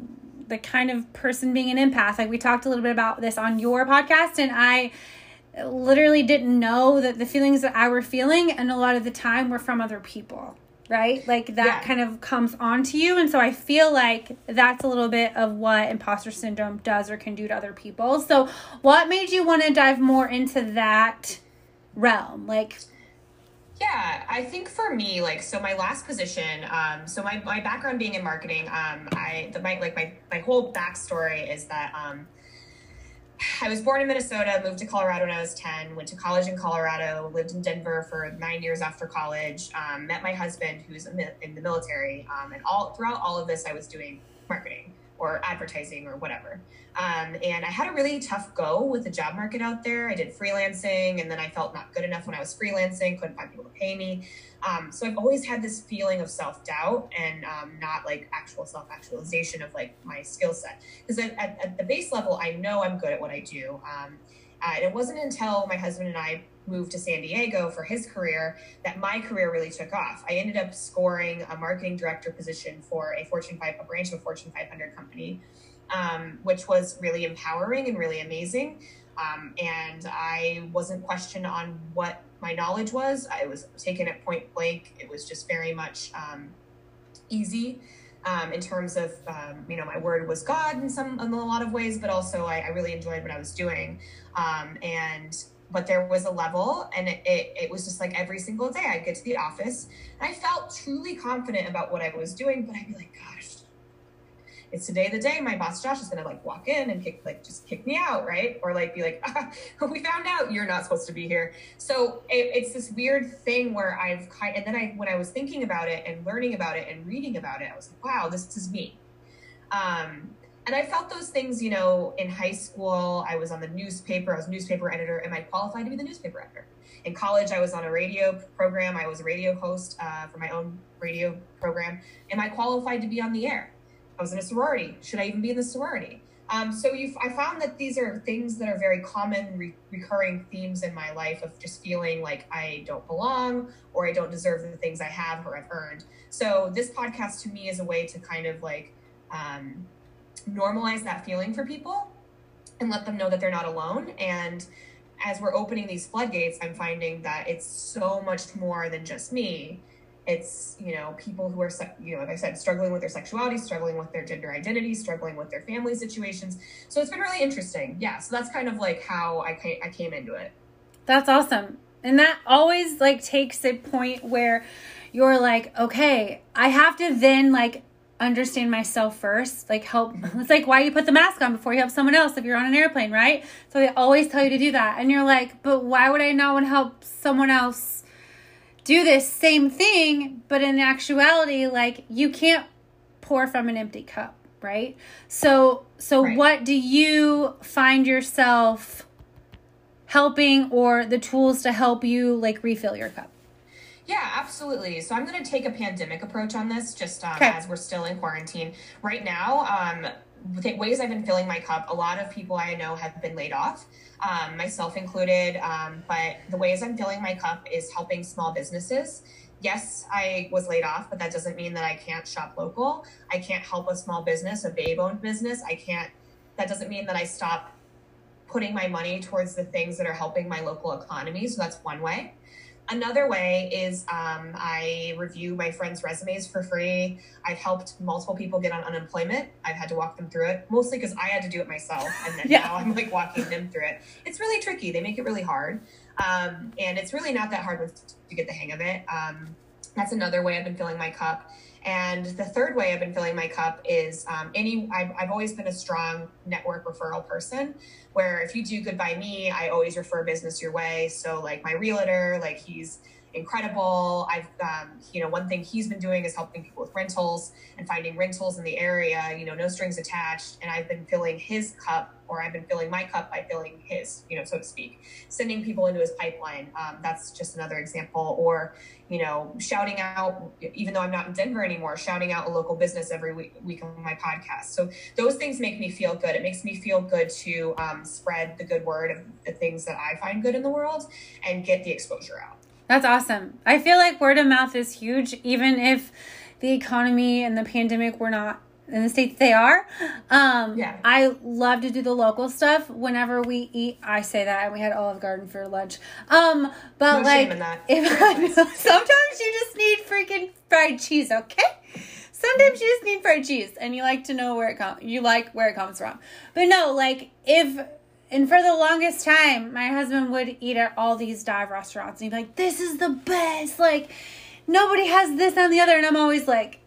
the kind of person being an empath. Like we talked a little bit about this on your podcast and I literally didn't know that the feelings that I were feeling and a lot of the time were from other people. Right? Like that Yeah. kind of comes onto you. And so I feel like that's a little bit of what imposter syndrome does or can do to other people. So, what made you want to dive more into that realm? Like, Yeah, I think for me, like, so my last position, um, so my, my background being in marketing, um, I, the, my, like, my, my whole backstory is that, um, I was born in Minnesota, moved to Colorado when I was 10, went to college in Colorado, lived in Denver for nine years after college, um, met my husband who's in the- military. Um, and all throughout all of this, I was doing marketing or advertising or whatever. Um, and I had a really tough go with the job market out there. I did freelancing and then I felt not good enough when I was freelancing, couldn't find people to pay me. Um, so I've always had this feeling of self doubt and um, not like actual self actualization of like my skill set. Because at, at, the base level, I know I'm good at what I do. Um, uh, and it wasn't until my husband and I moved to San Diego for his career that my career really took off. I ended up scoring a marketing director position for a Fortune 5, a branch of a Fortune 500 company, um, which was really empowering and really amazing. Um, and I wasn't questioned on what my knowledge was. I was taken at point blank. It was just very much um, easy um, in terms of um, you know my word was God in some in a lot of ways, but also I, I really enjoyed what I was doing. Um, and but there was a level, and it, it, it was just like every single day I'd get to the office, and I felt truly confident about what I was doing, but I'd be like, gosh, it's today the day my boss Josh is gonna like walk in and kick like just kick me out, right? Or like be like, ah, [LAUGHS] we found out you're not supposed to be here. So it, it's this weird thing where I've kind and then I when I was thinking about it and learning about it and reading about it, I was like, wow, this is me. Um, and I felt those things, you know, in high school. I was on the newspaper. I was newspaper editor. Am I qualified to be the newspaper editor? In college, I was on a radio program. I was a radio host uh, for my own radio program. Am I qualified to be on the air? I was in a sorority. Should I even be in the sorority? Um, so I found that these are things that are very common, re- recurring themes in my life of just feeling like I don't belong or I don't deserve the things I have or I've earned. So this podcast to me is a way to kind of like um, normalize that feeling for people and let them know that they're not alone. And as we're opening these floodgates, I'm finding that it's so much more than just me it's you know people who are you know like i said struggling with their sexuality struggling with their gender identity struggling with their family situations so it's been really interesting yeah so that's kind of like how i came, I came into it That's awesome. And that always like takes a point where you're like, okay, I have to then like understand myself first, like help. Mm-hmm. It's like why you put the mask on before you help someone else if you're on an airplane, right? So they always tell you to do that. And you're like, but why would I not want to help someone else do this same thing? But in actuality, like you can't pour from an empty cup, right? So so Right. what do you find yourself helping or the tools to help you like refill your cup? Yeah, absolutely. So I'm going to take a pandemic approach on this, just um, Okay. as we're still in quarantine right now. Um, the ways I've been filling my cup, a lot of people I know have been laid off, um, myself included. Um, but the ways I'm filling my cup is helping small businesses. Yes, I was laid off, but that doesn't mean that I can't shop local. I can't help a small business, a babe owned business. I can't, that doesn't mean that I stop putting my money towards the things that are helping my local economy. So that's one way. Another way is um, I review my friends' resumes for free. I've helped multiple people get on unemployment. I've had to walk them through it, mostly because I had to do it myself. And then [LAUGHS] Yeah. now I'm like walking them through it. It's really tricky. They make it really hard. Um, and it's really not that hard to get the hang of it. Um, that's another way I've been filling my cup. And the third way I've been filling my cup is um, any. I've, I've always been a strong network referral person. Where if you do good by me, I always refer business your way. So like my realtor, like he's incredible. I've, um, you know, one thing he's been doing is helping people with rentals and finding rentals in the area. You know, no strings attached. And I've been filling his cup, or I've been filling my cup by filling his, you know, so to speak, sending people into his pipeline. Um, that's just another example. Or you know, shouting out, even though I'm not in Denver anymore, shouting out a local business every week, week on my podcast. So those things make me feel good. It makes me feel good to um, spread the good word of the things that I find good in the world and get the exposure out. That's awesome. I feel like word of mouth is huge, even if the economy and the pandemic were not in the state that they are. Um, Yeah. I love to do the local stuff whenever we eat. I say that, and we had Olive Garden for lunch. Um, but No like, shame in that. if nice. [LAUGHS] sometimes you just need freaking fried cheese, okay? Sometimes you just need fried cheese, and you like to know where it comes. You like where it comes from, but no, like if. And for the longest time, my husband would eat at all these dive restaurants, and he'd be like, "This is the best." Like, nobody has this and the other, and I'm always like,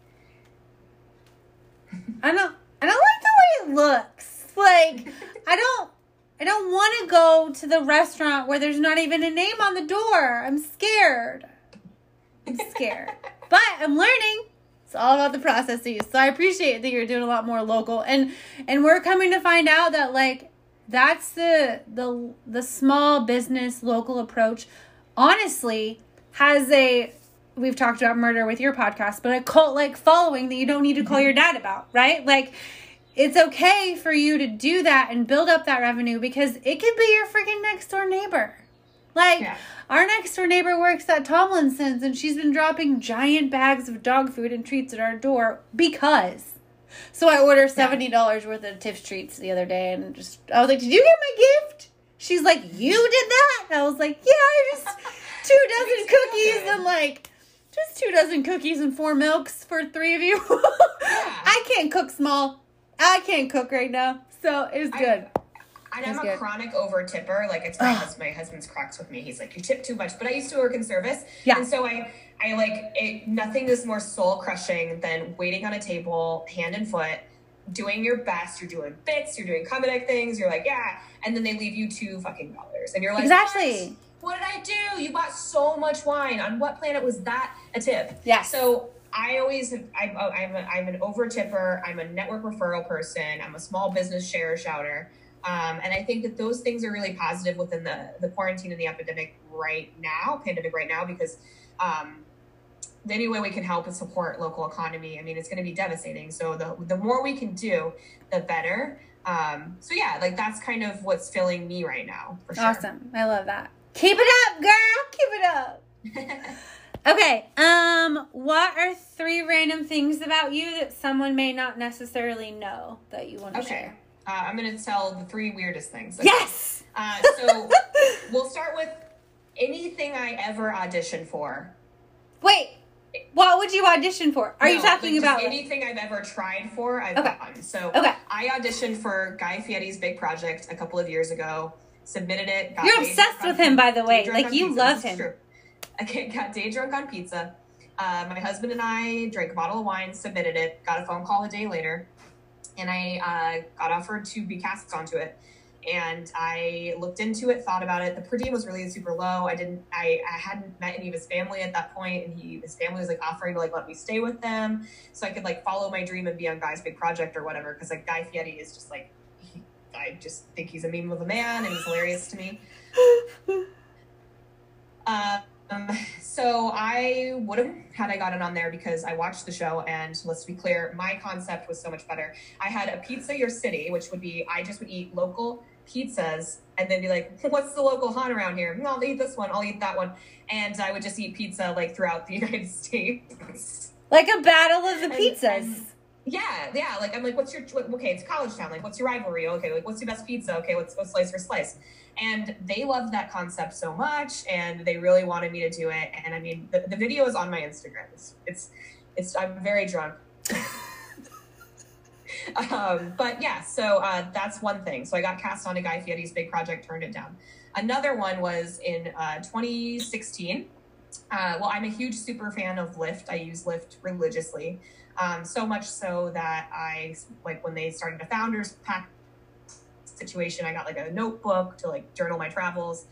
I don't I don't like the way it looks. Like I don't I don't want to go to the restaurant where there's not even a name on the door. I'm scared. I'm scared. [LAUGHS] but I'm learning. It's all about the processes. So I appreciate that you're doing a lot more local and and we're coming to find out that like that's the the the small business local approach honestly has a we've talked about murder with your podcast, but a cult like following that you don't need to call mm-hmm. your dad about, right? Like it's okay for you to do that and build up that revenue because it could be your freaking next door neighbor. Like Yeah. our next door neighbor works at Tomlinson's and she's been dropping giant bags of dog food and treats at our door because. So I ordered seventy dollars worth of Tiff's treats the other day and just I was like, Did you get my gift? She's like, You did that? And I was like, Yeah, I just [LAUGHS] two dozen Makes you feel cookies good. and like just two dozen cookies and four milks for three of you. [LAUGHS] I can't cook small. I can't cook right now. So it was I- And I'm a good. chronic over tipper. Like it's my, hus- my husband's cracks with me. He's like, you tip too much. But I used to work in service. Yeah. And so I, I like it. Nothing is more soul crushing than waiting on a table, hand and foot, doing your best. You're doing bits. You're doing comedic things. You're like, yeah. And then they leave you two fucking dollars, and you're like, Exactly. What? what did I do? You bought so much wine. On what planet was that a tip? Yeah. So I always have, I'm, I'm, a, I'm an over tipper. I'm a network referral person. I'm a small business share shouter. Um, and I think that those things are really positive within the, the quarantine and the epidemic right now, pandemic right now, because um, the only way we can help is support local economy. I mean, it's going to be devastating. So the, the more we can do, the better. Um, so yeah, like that's kind of what's filling me right now. For sure. Awesome. I love that. Keep it up, girl. Keep it up. [LAUGHS] Okay. Um, what are three random things about you that someone may not necessarily know that you want to Okay. share? Uh, I'm going to tell the three weirdest things. Yes. Uh, so [LAUGHS] we'll start with anything I ever auditioned for. Wait. What would you audition for? Are you talking like, about anything I've ever tried for? I've Okay. gotten. So Okay. I auditioned for Guy Fieri's big project a couple of years ago. Submitted it. Got You're obsessed with him, by the way. Like, you pizza. love him. true. [LAUGHS] I got day drunk on pizza. Uh, my husband and I drank a bottle of wine, submitted it, got a phone call a day later, and I uh, got offered to be cast onto it. And I looked into it, thought about it. The per diem was really super low. I didn't, I, I hadn't met any of his family at that point, and he, his family was like offering to like let me stay with them, so I could like follow my dream and be on Guy's big project or whatever. Because like Guy Fieri is just like, he, I just think he's a meme of a man, and he's hilarious to me. [LAUGHS] Um, so I would have had I gotten on there because I watched the show, and let's be clear, my concept was so much better. I had a pizza your city, which would be I just would eat local pizzas and then be like, [LAUGHS] what's the local haunt around here? "Hmm, I'll eat this one, I'll eat that one, and I would just eat pizza like throughout the [LAUGHS] United States. like a battle of the And- pizzas? and- Yeah, yeah. Like I'm like, what's your what, okay? It's college town. Like, what's your rivalry? Okay, like what's your best pizza? Okay, what's what's slice for slice? And they loved that concept so much, and they really wanted me to do it. And I mean, the, the video is on my Instagram. It's it's, it's I'm very drunk. [LAUGHS] um, but yeah, so uh, that's one thing. So I got cast on a Guy Fieri's big project, turned it down. Another one was in uh, 2016. Uh, well, I'm a huge super fan of Lyft. I use Lyft religiously. Um, so much so that I like when they started a founders pack situation, I got like a notebook to like journal my travels.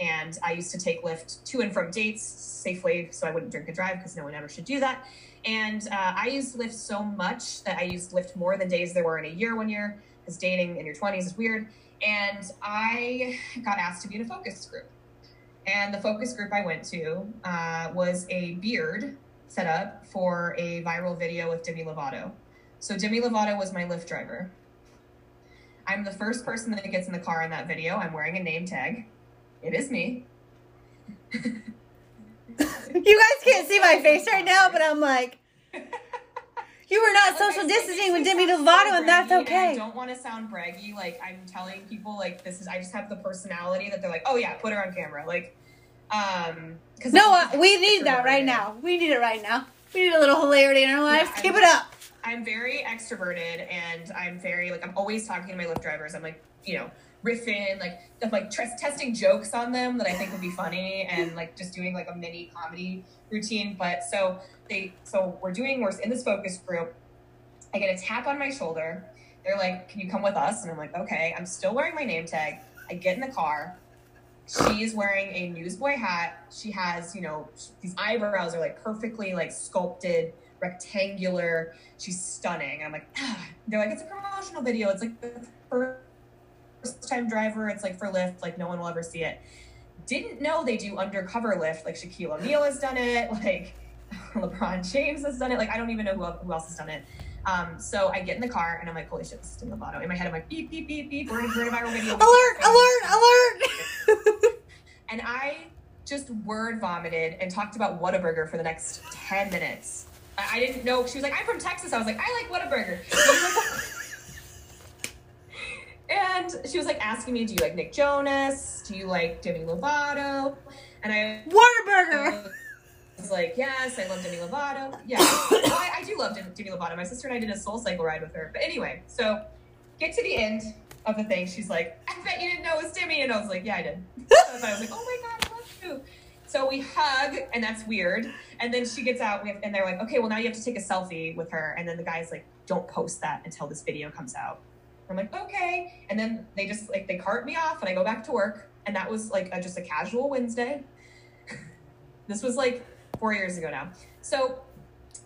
And I used to take Lyft to and from dates safely so I wouldn't drink and drive because no one ever should do that. And uh, I used Lyft so much that I used Lyft more than days there were in a year one year because dating in your 20s is weird. And I got asked to be in a focus group. And the focus group I went to uh, was a beard set up for a viral video with Demi Lovato. So Demi Lovato was my Lyft driver. I'm the first person that gets in the car in that video. I'm wearing a name tag. It is me. [LAUGHS] You guys can't see my face right now, but I'm like, [LAUGHS] You were not social distancing with Demi Lovato, so and that's braggy, I okay. don't want to sound braggy. Like I'm telling people, like this is. I just have the personality that they're like, oh yeah, put her on camera. Like, um, because No, uh, we need that right now. We need it right now. We need a little hilarity in our lives. Yeah, Keep I'm- it up. I'm very extroverted and I'm very like I'm always talking to my Lyft drivers. I'm like, you know, riffing, like I'm like testing jokes on them that I think would be funny and like just doing like a mini comedy routine. But so they so we're doing we're in this focus group. I get a tap on my shoulder. They're like, "Can you come with us?" And I'm like, "Okay." I'm still wearing my name tag. I get in the car. She's wearing a newsboy hat. She has, you know, these eyebrows are like perfectly like sculpted, rectangular. She's stunning. I'm like, ah. they're like, it's a promotional video. It's like the first time driver. It's like for Lyft. Like no one will ever see it. Didn't know they do undercover Lyft. Like Shaquille O'Neal has done it. [LAUGHS] Like [LAUGHS] LeBron James has done it. Like I don't even know who, else has done it. Um, so I get in the car and I'm like, holy shit, this is Demi Lovato. In my head, I'm like, beep, beep, beep, beep. We're in, we're in a viral video. Alert! Alert! Alert! [LAUGHS] And I just word vomited and talked about Whataburger for the next 10 minutes. I, didn't know. She was like, I'm from Texas. I was like, I like Whataburger. [LAUGHS] and she was like asking me, do you like Nick Jonas? Do you like Demi Lovato? And I Whataburger. I was like, yes, I love Demi Lovato. [COUGHS] Yeah, well, I, I do love Demi Demi Lovato. My sister and I did a Soul Cycle ride with her. But anyway, so get to the end of the thing. She's like, I bet you didn't know it was Demi. And I was like, yeah, I did. So [LAUGHS] I was like, oh my God, I love you. So we hug, and that's weird. And then she gets out, and they're like, okay, well, now you have to take a selfie with her. And then the guy's like, don't post that until this video comes out. I'm like, okay. And then they just like, they cart me off, and I go back to work. And that was like a, just a casual Wednesday. [LAUGHS] this was like four years ago now. So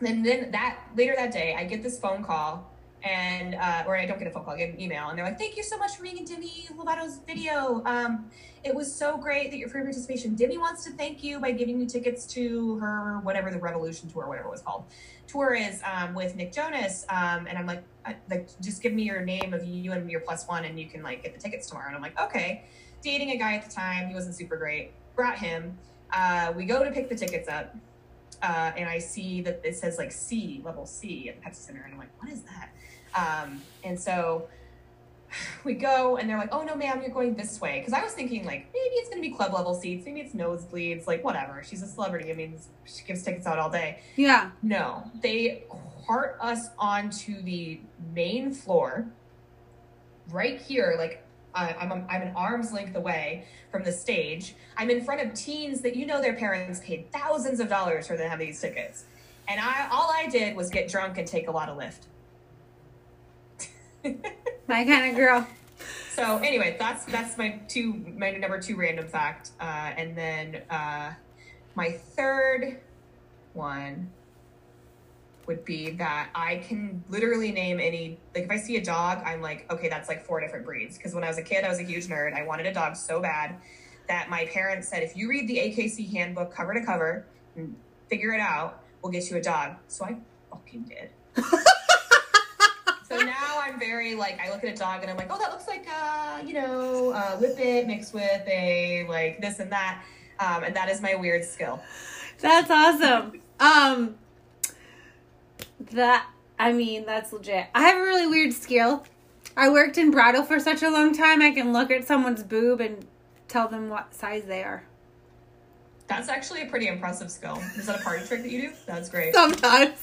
then, then that later that day, I get this phone call, and uh, or I don't get a phone call, I get an email, and they're like, "Thank you so much for being in Demi Lovato's video. Um, it was so great that your free participation. Demi wants to thank you by giving you tickets to her whatever the Revolution tour, whatever it was called, tour is um, with Nick Jonas. Um, and I'm like, I, like, just give me your name of you and your plus one, and you can like get the tickets tomorrow. And I'm like, okay. Dating a guy at the time, he wasn't super great. Brought him. Uh, we go to pick the tickets up uh, and I see that it says like C, level C at the Pepsi Center, and I'm like, what is that? Um, and so we go, and they're like, oh no, ma'am, you're going this way. Because I was thinking like maybe it's gonna be club level seats, maybe it's nosebleeds, like whatever. She's a celebrity. I mean, she gives tickets out all day. Yeah. No, they cart us onto the main floor, right here, like. Uh, I'm, I'm an arm's length away from the stage. I'm in front of teens that you know their parents paid thousands of dollars for them to have these tickets. And I all I did was get drunk and take a lot of Lyft. My kind of girl. So anyway, that's that's my two my number two random fact. Uh, and then uh, my third one would be that I can literally name any like if I see a dog, I'm like, okay, that's like four different breeds. Because when I was a kid, I was a huge nerd. I wanted a dog so bad that my parents said, if you read the AKC handbook cover to cover and figure it out, we'll get you a dog. So I fucking did. [LAUGHS] I'm very like I look at a dog and I'm like, oh, that looks like uh, you know, uh, whippet mixed with a like this and that, um, and that is my weird skill. That's awesome. Um, that I mean, that's legit. I have a really weird skill. I worked in bridal for such a long time. I can look at someone's boob and tell them what size they are. That's actually a pretty impressive skill. Is that a party trick that you do? That's great. Sometimes.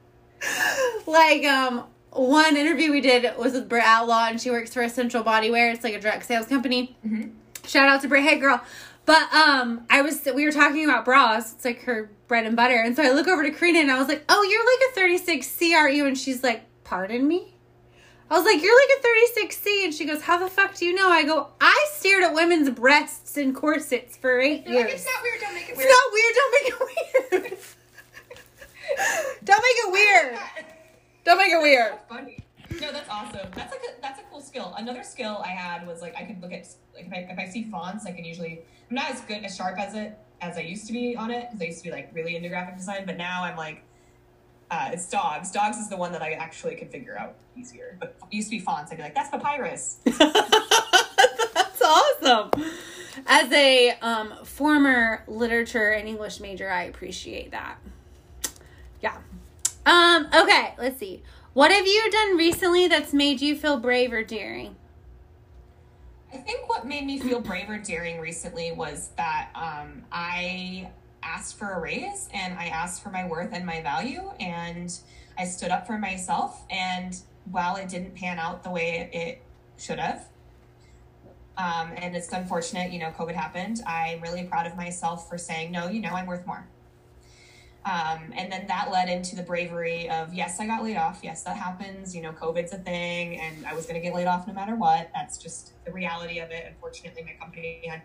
[LAUGHS] like um one interview we did was with Britt Outlaw and she works for Essential Bodywear. It's like a direct sales company. Mhm. Shout out to Britt, hey girl. But um I was we were talking about bras. It's like her bread and butter. And so I look over to Karina and I was like, "Oh, you're like a 36 CRU." And she's like, "Pardon me?" I was like, "You're like a 36C." And she goes, "How the fuck do you know?" I go, "I stared at women's breasts in corsets for 8 You're years." like, it's not weird. Don't make it weird. It's not weird. Don't make it weird. [LAUGHS] Don't make it weird. Don't make it weird. That's funny. No, that's awesome. That's like a, that's a cool skill. Another skill I had was like I could look at like if I, if I see fonts, I can usually I'm not as good as sharp as it as I used to be on it because I used to be like really into graphic design, but now I'm like uh, it's dogs. Dogs is the one that I actually can figure out easier. But it used to be fonts. I'd be like, that's papyrus. [LAUGHS] That's awesome. As a um, former literature and English major, I appreciate that. Yeah. Um, okay, let's see. What have you done recently that's made you feel brave or daring? I think what made me feel brave or daring recently was that um, I asked for a raise and I asked for my worth and my value and I stood up for myself. And while it didn't pan out the way it should have, um, and it's unfortunate, you know, COVID happened, I'm really proud of myself for saying, no, you know, I'm worth more. Um, and then that led into the bravery of yes, I got laid off. Yes, that happens. You know, COVID's a thing, and I was going to get laid off no matter what. That's just the reality of it. Unfortunately, my company had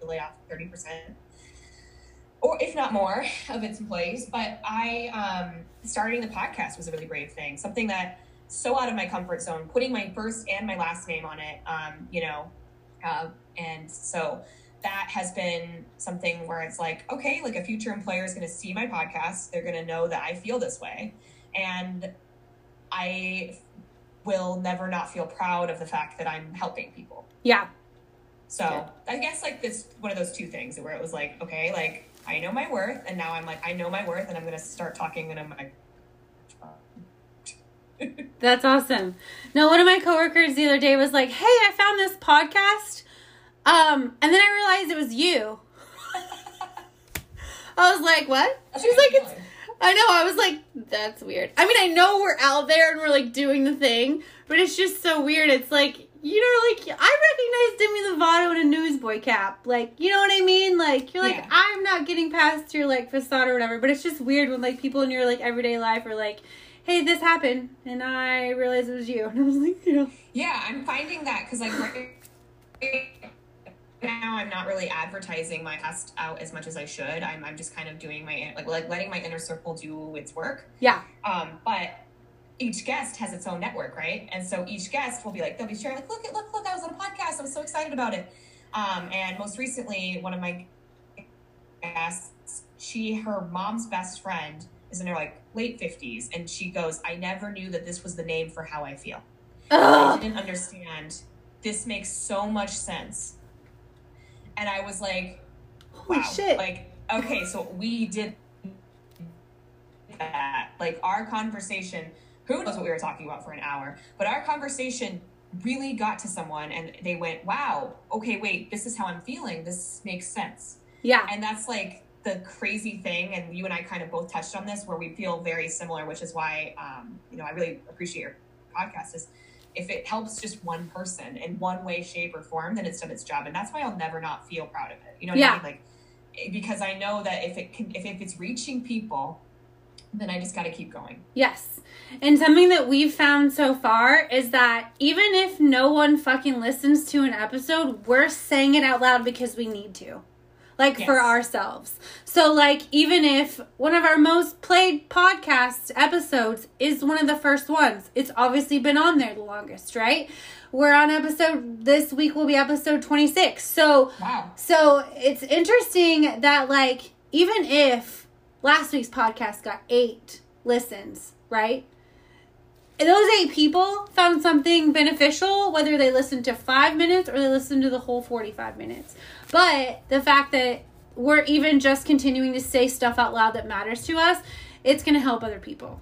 to lay off thirty percent, or if not more, of its employees. But I um, starting the podcast was a really brave thing. Something that so out of my comfort zone. Putting my first and my last name on it. Um, you know, uh, and so that has been something where it's like, okay, like a future employer is going to see my podcast. They're going to know that I feel this way. And I will never not feel proud of the fact that I'm helping people. Yeah. So I guess like this, one of those two things where it was like, okay, like I know my worth. And now I'm like, I know my worth and I'm going to start talking and I'm like, That's awesome. No, one of my coworkers the other day was like, "Hey, I found this podcast." Um, and then I realized it was you. [LAUGHS] I was like, "What?" She's like, "It's." I know. I was like, "That's weird." I mean, I know we're out there and we're like doing the thing, but it's just so weird. It's like you know, like I recognize Demi Lovato in a newsboy cap. Like, you know what I mean? Like, you're like, Yeah. I'm not getting past your like facade or whatever. But it's just weird when like people in your like everyday life are like, "Hey, this happened," and I realized it was you, [LAUGHS] and I was like, you know. Yeah, I'm finding that because like now I'm not really advertising my past out as much as I should. I'm I'm just kind of doing my like like letting my inner circle do its work. Yeah. Um, but each guest has its own network, right? And so each guest will be like they'll be sharing like look at look look I was on a podcast. I was so excited about it. Um, and most recently, one of my guests, she her mom's best friend is in her like late fifties, and she goes, I never knew that this was the name for how I feel. I didn't understand. This makes so much sense. And I was like, Holy wow. shit. Like, okay, so we did that. Like, our conversation, who knows what we were talking about for an hour, but our conversation really got to someone and they went, wow, okay, wait, this is how I'm feeling. This makes sense. yeah. And that's like the crazy thing. And you and I kind of both touched on this where we feel very similar, which is why, um, you know, I really appreciate your podcast is if it helps just one person in one way, shape, or form, then it's done its job. And that's why I'll never not feel proud of it. You know what Yeah. I mean? Like, eh, because I know that if it can, if, if it's reaching people, then I just got to keep going. Yes. And something that we've found so far is that even if no one fucking listens to an episode, we're saying it out loud because we need to. Like for ourselves. So, like, even if one of our most played podcast episodes is one of the first ones, it's obviously been on there the longest, right? We're on episode, this week will be episode 26. So, Wow. so it's interesting that like even if last week's podcast got eight listens, right? Those eight people found something beneficial, whether they listened to five minutes or they listened to the whole 45 minutes. But the fact that we're even just continuing to say stuff out loud that matters to us, it's going to help other people.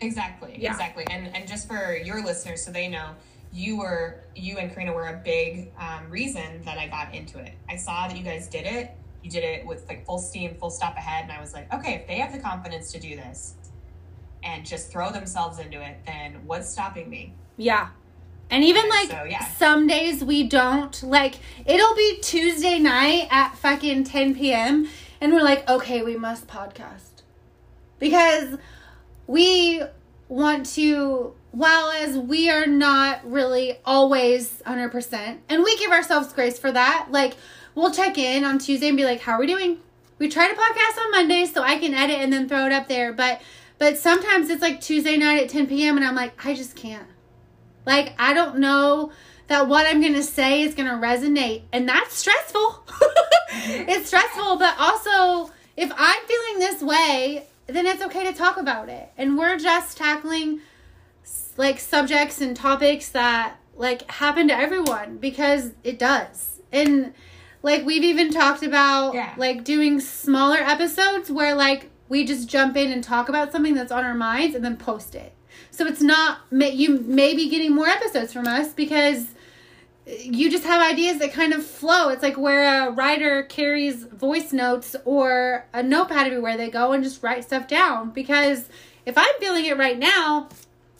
Exactly. Yeah. Exactly. And and just for your listeners, so they know, you were you and Karina were a big um, reason that I got into it. I saw that you guys did it. You did it with like full steam, full stop ahead, and I was like, okay, if they have the confidence to do this and just throw themselves into it, then what's stopping me? Yeah. And even like so, yeah. some days we don't like it'll be Tuesday night at fucking 10 p.m. and we're like, okay, we must podcast. Because we want to while as we are not really always 100% and we give ourselves grace for that like we'll check in on tuesday and be like how are we doing we try to podcast on Monday so i can edit and then throw it up there but but sometimes it's like tuesday night at 10 p.m and i'm like i just can't like i don't know that what i'm gonna say is gonna resonate and that's stressful [LAUGHS] it's stressful but also if i'm feeling this way then it's okay to talk about it and we're just tackling like subjects and topics that like happen to everyone because it does and like we've even talked about Yeah. like doing smaller episodes where like we just jump in and talk about something that's on our minds and then post it. So it's not you may be getting more episodes from us because you just have ideas that kind of flow. It's like where a writer carries voice notes or a notepad everywhere they go and just write stuff down. Because if I'm feeling it right now,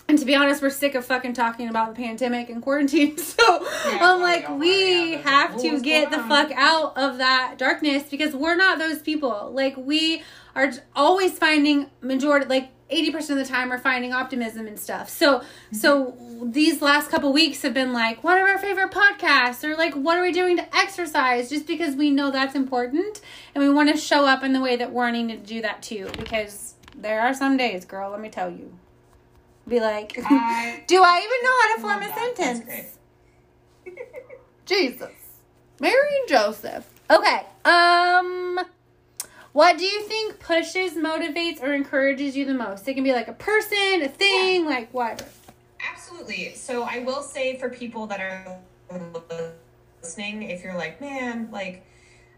and to be honest, we're sick of fucking talking about the pandemic and quarantine. [LAUGHS] So yeah, I'm like, we have to get the fuck out of that darkness because we're not those people. Like we are always finding majority like 80% of the time we're finding optimism and stuff. So so these last couple weeks have been like what are our favorite podcasts or like what are we doing to exercise just because we know that's important and we want to show up in the way that we're needing to do that too because there are some days, girl, let me tell you. Be like, [LAUGHS] I do I even know how to form a that. sentence? [LAUGHS] Jesus. Mary and Joseph. Okay. Um what do you think pushes, motivates, or encourages you the most? It can be like a person, a thing, yeah. like whatever. Absolutely. So I will say for people that are listening, if you're like, man, like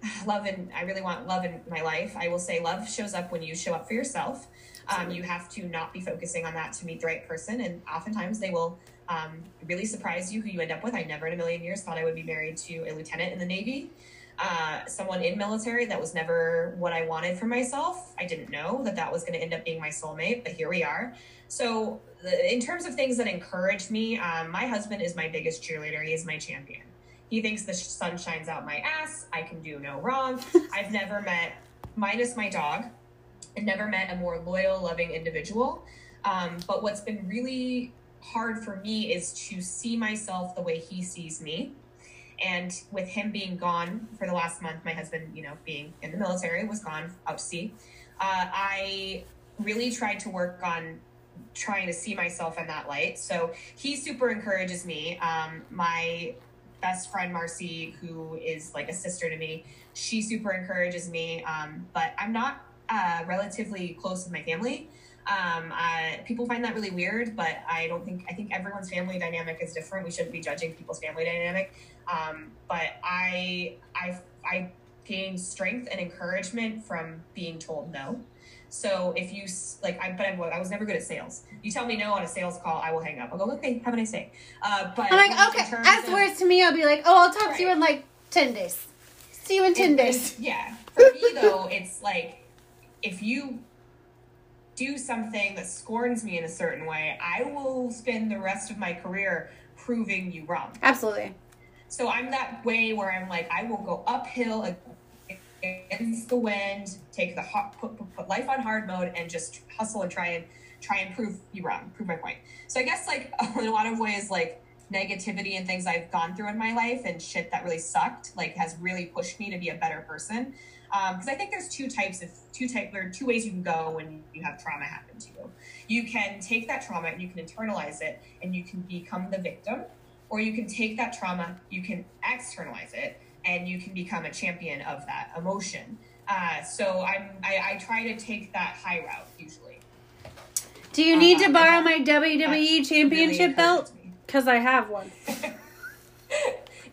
[SIGHS] love and I really want love in my life, I will say love shows up when you show up for yourself. Um, you have to not be focusing on that to meet the right person, and oftentimes they will um, really surprise you who you end up with. I never in a million years thought I would be married to a lieutenant in the Navy uh, someone in military that was never what I wanted for myself. I didn't know that that was going to end up being my soulmate, but here we are. So, in terms of things that encouraged me, um, my husband is my biggest cheerleader. He is my champion. He thinks the sun shines out my ass. I can do no wrong. [LAUGHS] I've never met, minus my dog, I've never met a more loyal, loving individual. Um, but what's been really hard for me is to see myself the way he sees me and with him being gone for the last month, my husband, you know, being in the military, was gone out to sea. Uh, I really tried to work on trying to see myself in that light. So he super encourages me. Um, my best friend Marcy, who is like a sister to me, she super encourages me. Um, but I'm not uh, relatively close with my family. Um, uh, people find that really weird, but I don't think I think everyone's family dynamic is different. We shouldn't be judging people's family dynamic. Um, but I I I gained strength and encouragement from being told no. So if you like, I but I, I was never good at sales. You tell me no on a sales call, I will hang up. I'll go, okay, have a nice day. Uh, but I'm like, okay. As of, words to me, I'll be like, oh, I'll talk right. to you in like ten days. See you in ten days. yeah. For me though, it's like if you do something that scorns me in a certain way, I will spend the rest of my career proving you wrong. Absolutely. So I'm that way where I'm like, I will go uphill against the wind, take the hot, put, put, put life on hard mode, and just hustle and try and try and prove you wrong, prove my point. So I guess like in [LAUGHS] a lot of ways, like negativity and things I've gone through in my life and shit that really sucked, like has really pushed me to be a better person because um, I think there's two types of two type there are two ways you can go when you have trauma happen to you. You can take that trauma and you can internalize it and you can become the victim, or you can take that trauma, you can externalize it, and you can become a champion of that emotion. Uh, so I'm I, I, try to take that high route usually. Do you need to borrow my WWE Championship really belt? Because I have one. [LAUGHS]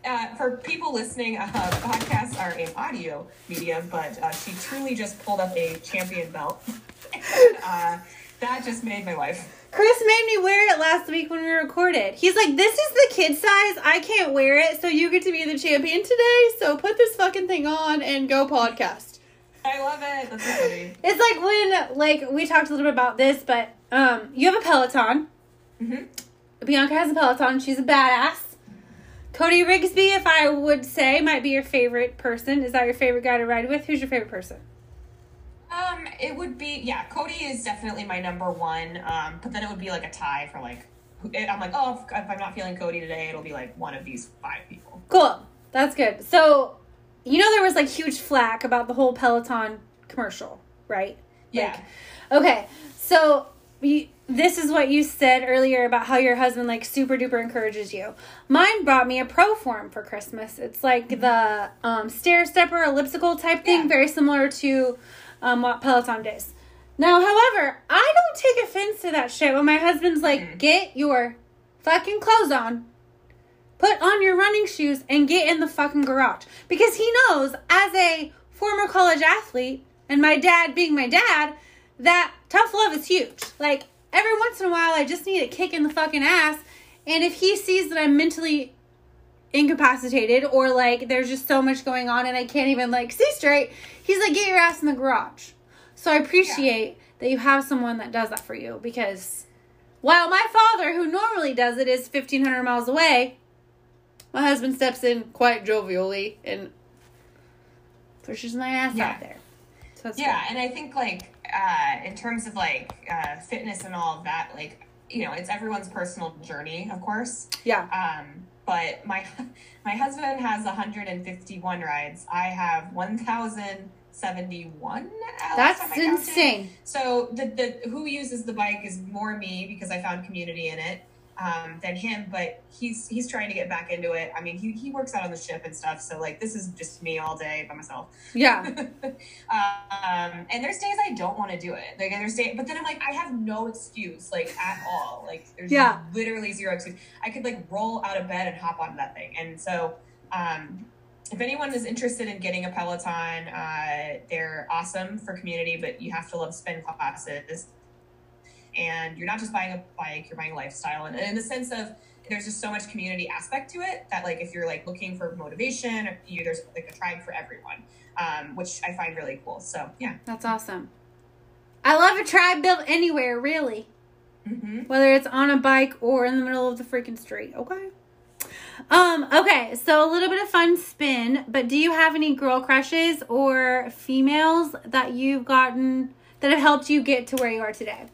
uh, for people listening, uh, podcasts are an audio medium, but uh, she truly just pulled up a champion belt. [LAUGHS] and, uh, that just made my life. Chris made me wear it last week when we recorded. He's like, "This is the kid size. I can't wear it, so you get to be the champion today. So put this fucking thing on and go podcast." I love it. That's funny. It's like when, like, we talked a little bit about this, but um, you have a Peloton. Mm-hmm. Bianca has a Peloton. She's a badass. Cody Rigsby, if I would say, might be your favorite person. Is that your favorite guy to ride with? Who's your favorite person? Um, it would be yeah. Cody is definitely my number one. Um, but then it would be like a tie for like. I'm like, oh, if, if I'm not feeling Cody today, it'll be like one of these five people. Cool, that's good. So, you know, there was like huge flack about the whole Peloton commercial, right? Yeah. Like, okay, so you this is what you said earlier about how your husband like super duper encourages you. Mine brought me a ProForm for Christmas. It's like mm-hmm. the um, stair stepper elliptical type thing, yeah. very similar to um, what Peloton does. Now, however, I don't take offense to that shit when my husband's like, mm. get your fucking clothes on, put on your running shoes, and get in the fucking garage. Because he knows, as a former college athlete, and my dad being my dad, that tough love is huge. Like every once in a while, I just need a kick in the fucking ass. And if he sees that I'm mentally incapacitated or like there's just so much going on and I can't even like see straight, he's like, get your ass in the garage. So I appreciate that you have someone that does that for you because while my father, who normally does it, is 1,500 miles away, my husband steps in quite jovially and pushes my ass Yeah. out there. So Yeah, and I think like uh, in terms of like uh, fitness and all of that, like you know, it's everyone's personal journey, of course. Yeah. Um, but my [LAUGHS] my husband has 151 rides. I have 1,071. uh, That's time I counted. insane. So the the who uses the bike is more me because I found community in it um, than him. But he's he's trying to get back into it. I mean, he he works out on the ship and stuff. So like this is just me all day by myself. Yeah. [LAUGHS] um, and there's days I don't want to do it. Like there's days, but then I'm like, I have no excuse, like at all. Like there's Yeah. literally zero excuse. I could like roll out of bed and hop on that thing. And so, um, if anyone is interested in getting a Peloton, uh, they're awesome for community, but you have to love spin classes. And you're not just buying a bike, you're buying a lifestyle. And, in the sense of there's just so much community aspect to it that like if you're like looking for motivation, you, there's like a tribe for everyone, um, which I find really cool. So yeah. That's awesome. I love a tribe built anywhere, really. hmm Whether it's on a bike or in the middle of the freaking street, okay? Um, okay, so a little bit of fun spin, but do you have any girl crushes or females that you've gotten that have helped you get to where you are today?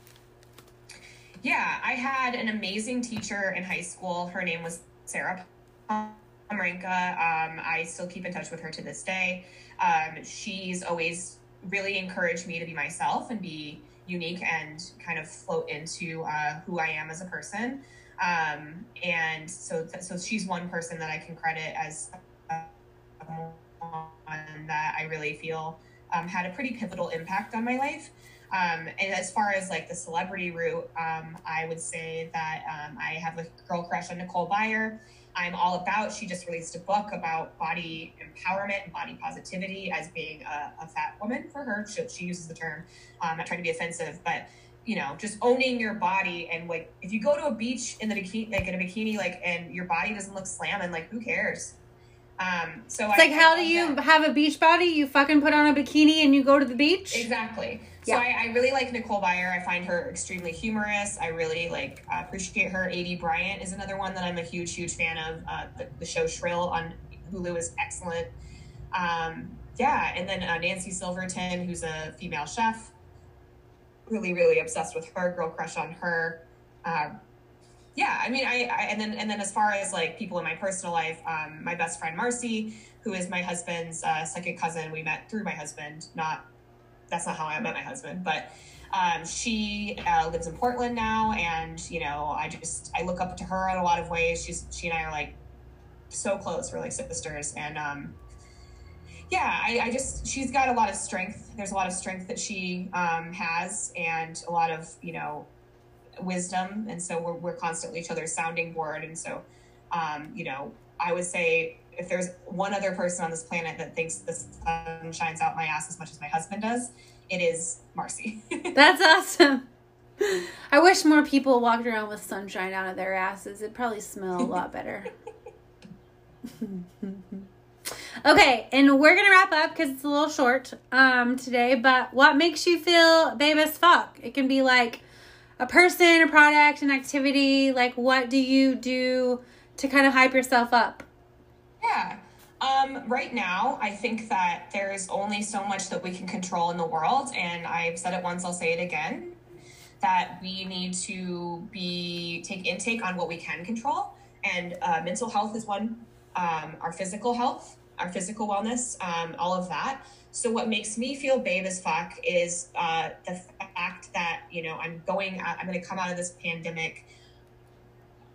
Yeah, I had an amazing teacher in high school. Her name was Sarah Pomeranka. Um, I still keep in touch with her to this day. Um, she's always really encouraged me to be myself and be unique and kind of float into uh, who I am as a person. Um, and so, so she's one person that I can credit as one that I really feel um, had a pretty pivotal impact on my life. Um, and as far as like the celebrity route, um, I would say that um, I have a girl crush on Nicole Byer. I'm all about, she just released a book about body empowerment and body positivity as being a, a fat woman for her. She, she uses the term, um, not trying to be offensive, but you know, just owning your body and like if you go to a beach in the bikini, like in a bikini, like and your body doesn't look slamming, like who cares? Um, so It's like, how do you have a beach body? You fucking put on a bikini and you go to the beach? Exactly. So I, I really like Nicole Byer. I find her extremely humorous. I really like uh, appreciate her. Aidy Bryant is another one that I'm a huge, huge fan of. Uh, the, the show Shrill on Hulu is excellent. Um, yeah, and then uh, Nancy Silverton, who's a female chef. Really, really obsessed with her. Girl crush on her. Yeah, I mean, I, I and then and then as far as like people in my personal life, um, my best friend Marcy, who is my husband's uh, second cousin. We met through my husband, not that's not how I met my husband, but um, she uh, lives in Portland now, and you know, I just I look up to her in a lot of ways. She's she and I are like so close, we're like sisters, and um, yeah, I, I just she's got a lot of strength. There's a lot of strength that she um, has, and a lot of you know wisdom, and so we're we're constantly each other's sounding board, and so um, you know, I would say if there's one other person on this planet that thinks the sun shines out my ass as much as my husband does, it is Marcy. [LAUGHS] That's awesome. I wish more people walked around with sunshine out of their asses. It'd probably smell a lot better. [LAUGHS] okay, and we're gonna wrap up because it's a little short um today. But what makes you feel babe as fuck? It can be like a person, a product, an activity. Like, what do you do to kind of hype yourself up? Yeah. Um, right now, I think that there's only so much that we can control in the world. And I've said it once, I'll say it again that we need to be take intake on what we can control. And uh, mental health is one, um, our physical health, our physical wellness, um, all of that. So, what makes me feel babe as fuck is uh, the fact that, you know, I'm going, out, I'm going to come out of this pandemic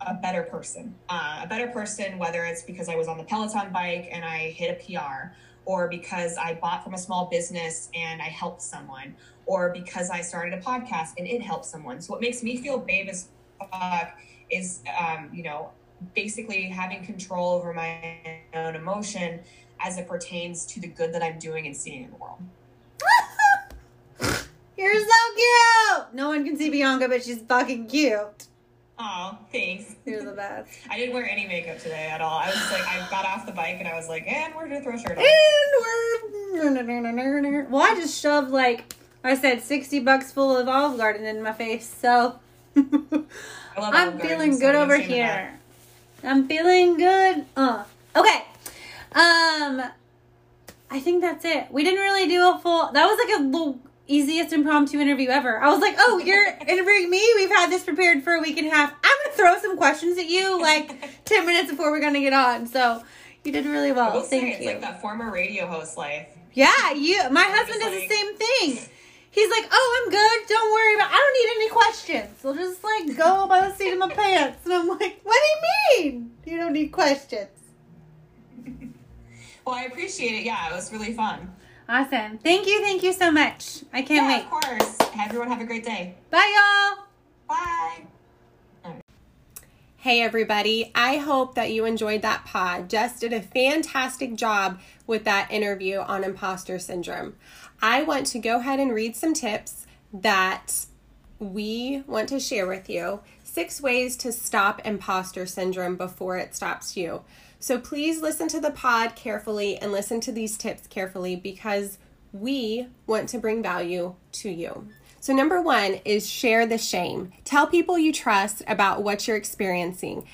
a better person. Uh, a better person, whether it's because I was on the Peloton bike and I hit a PR, or because I bought from a small business and I helped someone, or because I started a podcast and it helped someone. So what makes me feel babe as fuck is, um, you know, basically having control over my own emotion as it pertains to the good that I'm doing and seeing in the world. [LAUGHS] You're so cute. No one can see Bianca, but she's fucking cute. Oh, thanks. You're the best. [LAUGHS] I didn't wear any makeup today at all. I was just like, I got off the bike and I was like, and we're gonna throw a shirt on. And we're [LAUGHS] well, I just shoved like I said, sixty bucks full of Olive Garden in my face. So I love I'm feeling good over shame in that. here. I'm feeling good. Uh. Okay. Um I think that's it. We didn't really do a full that was like a little easiest impromptu interview ever. I was like, "Oh, you're [LAUGHS] interviewing me? We've had this prepared for a week and a half. I'm going to throw some questions at you like [LAUGHS] 10 minutes before we're going to get on." So, you did really well. Thank it's you. like that former radio host life. Yeah, you. My husband just does the same thing. He's like, "Oh, I'm good. Don't worry about. I don't need any questions. I'll just like go by the seat of my [LAUGHS] pants." And I'm like, "What do you mean? You don't need questions?" Well, I appreciate it. Yeah, it was really fun. Awesome. Thank you. Thank you so much. I can't yeah, wait. of course. Everyone have a great day. Bye, y'all. Bye. Hey, everybody. I hope that you enjoyed that pod. Jess did a fantastic job with that interview on imposter syndrome. I want to go ahead and read some tips that we want to share with you. Six ways to stop imposter syndrome before it stops you. So please listen to the pod carefully and listen to these tips carefully because we want to bring value to you. So, number one is share the shame. Tell people you trust about what you're experiencing.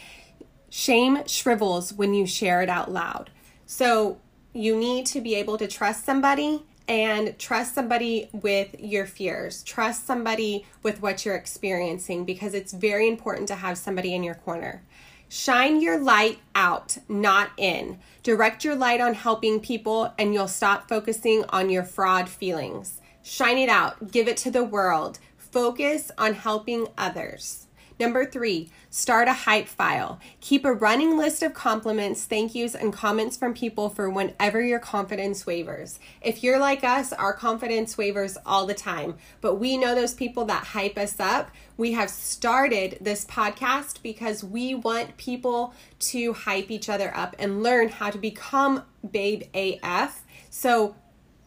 Shame shrivels when you share it out loud. So, you need to be able to trust somebody and trust somebody with your fears. Trust somebody with what you're experiencing because it's very important to have somebody in your corner. Shine your light out, not in. Direct your light on helping people, and you'll stop focusing on your fraud feelings. Shine it out, give it to the world. Focus on helping others. Number three, start a hype file. Keep a running list of compliments, thank yous, and comments from people for whenever your confidence wavers. If you're like us, our confidence wavers all the time, but we know those people that hype us up. We have started this podcast because we want people to hype each other up and learn how to become Babe AF. So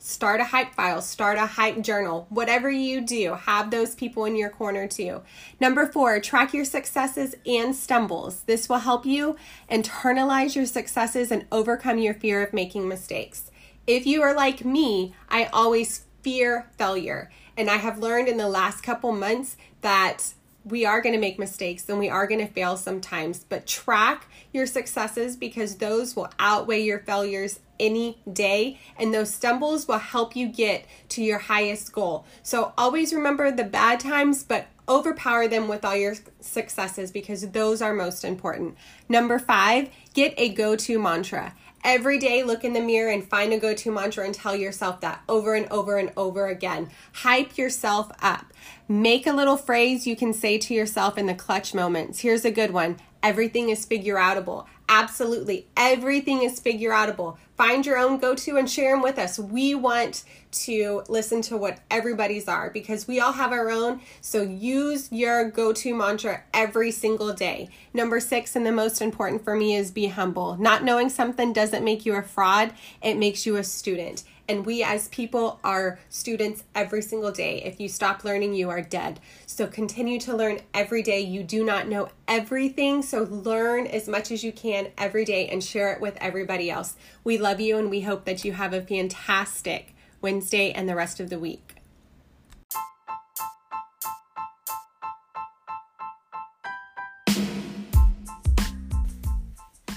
start a hype file, start a hype journal, whatever you do, have those people in your corner too. Number four, track your successes and stumbles. This will help you internalize your successes and overcome your fear of making mistakes. If you are like me, I always fear failure. And I have learned in the last couple months that we are going to make mistakes and we are going to fail sometimes, but track your successes because those will outweigh your failures any day and those stumbles will help you get to your highest goal. So always remember the bad times, but overpower them with all your successes because those are most important. Number five, get a go to mantra. Every day, look in the mirror and find a go to mantra and tell yourself that over and over and over again. Hype yourself up. Make a little phrase you can say to yourself in the clutch moments. Here's a good one everything is figure outable. Absolutely. Everything is figure outable. Find your own go to and share them with us. We want to listen to what everybody's are because we all have our own. So use your go to mantra every single day. Number six, and the most important for me, is be humble. Not knowing something doesn't make you a fraud, it makes you a student. And we as people are students every single day. If you stop learning, you are dead. So continue to learn every day. You do not know everything. So learn as much as you can every day and share it with everybody else. We love you and we hope that you have a fantastic Wednesday and the rest of the week.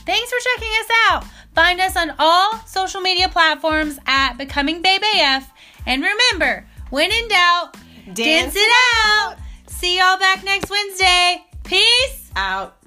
Thanks for checking us out. Find us on all social media platforms at Becoming Babe AF. And remember, when in doubt, dance it out. See y'all back next Wednesday. Peace. Out.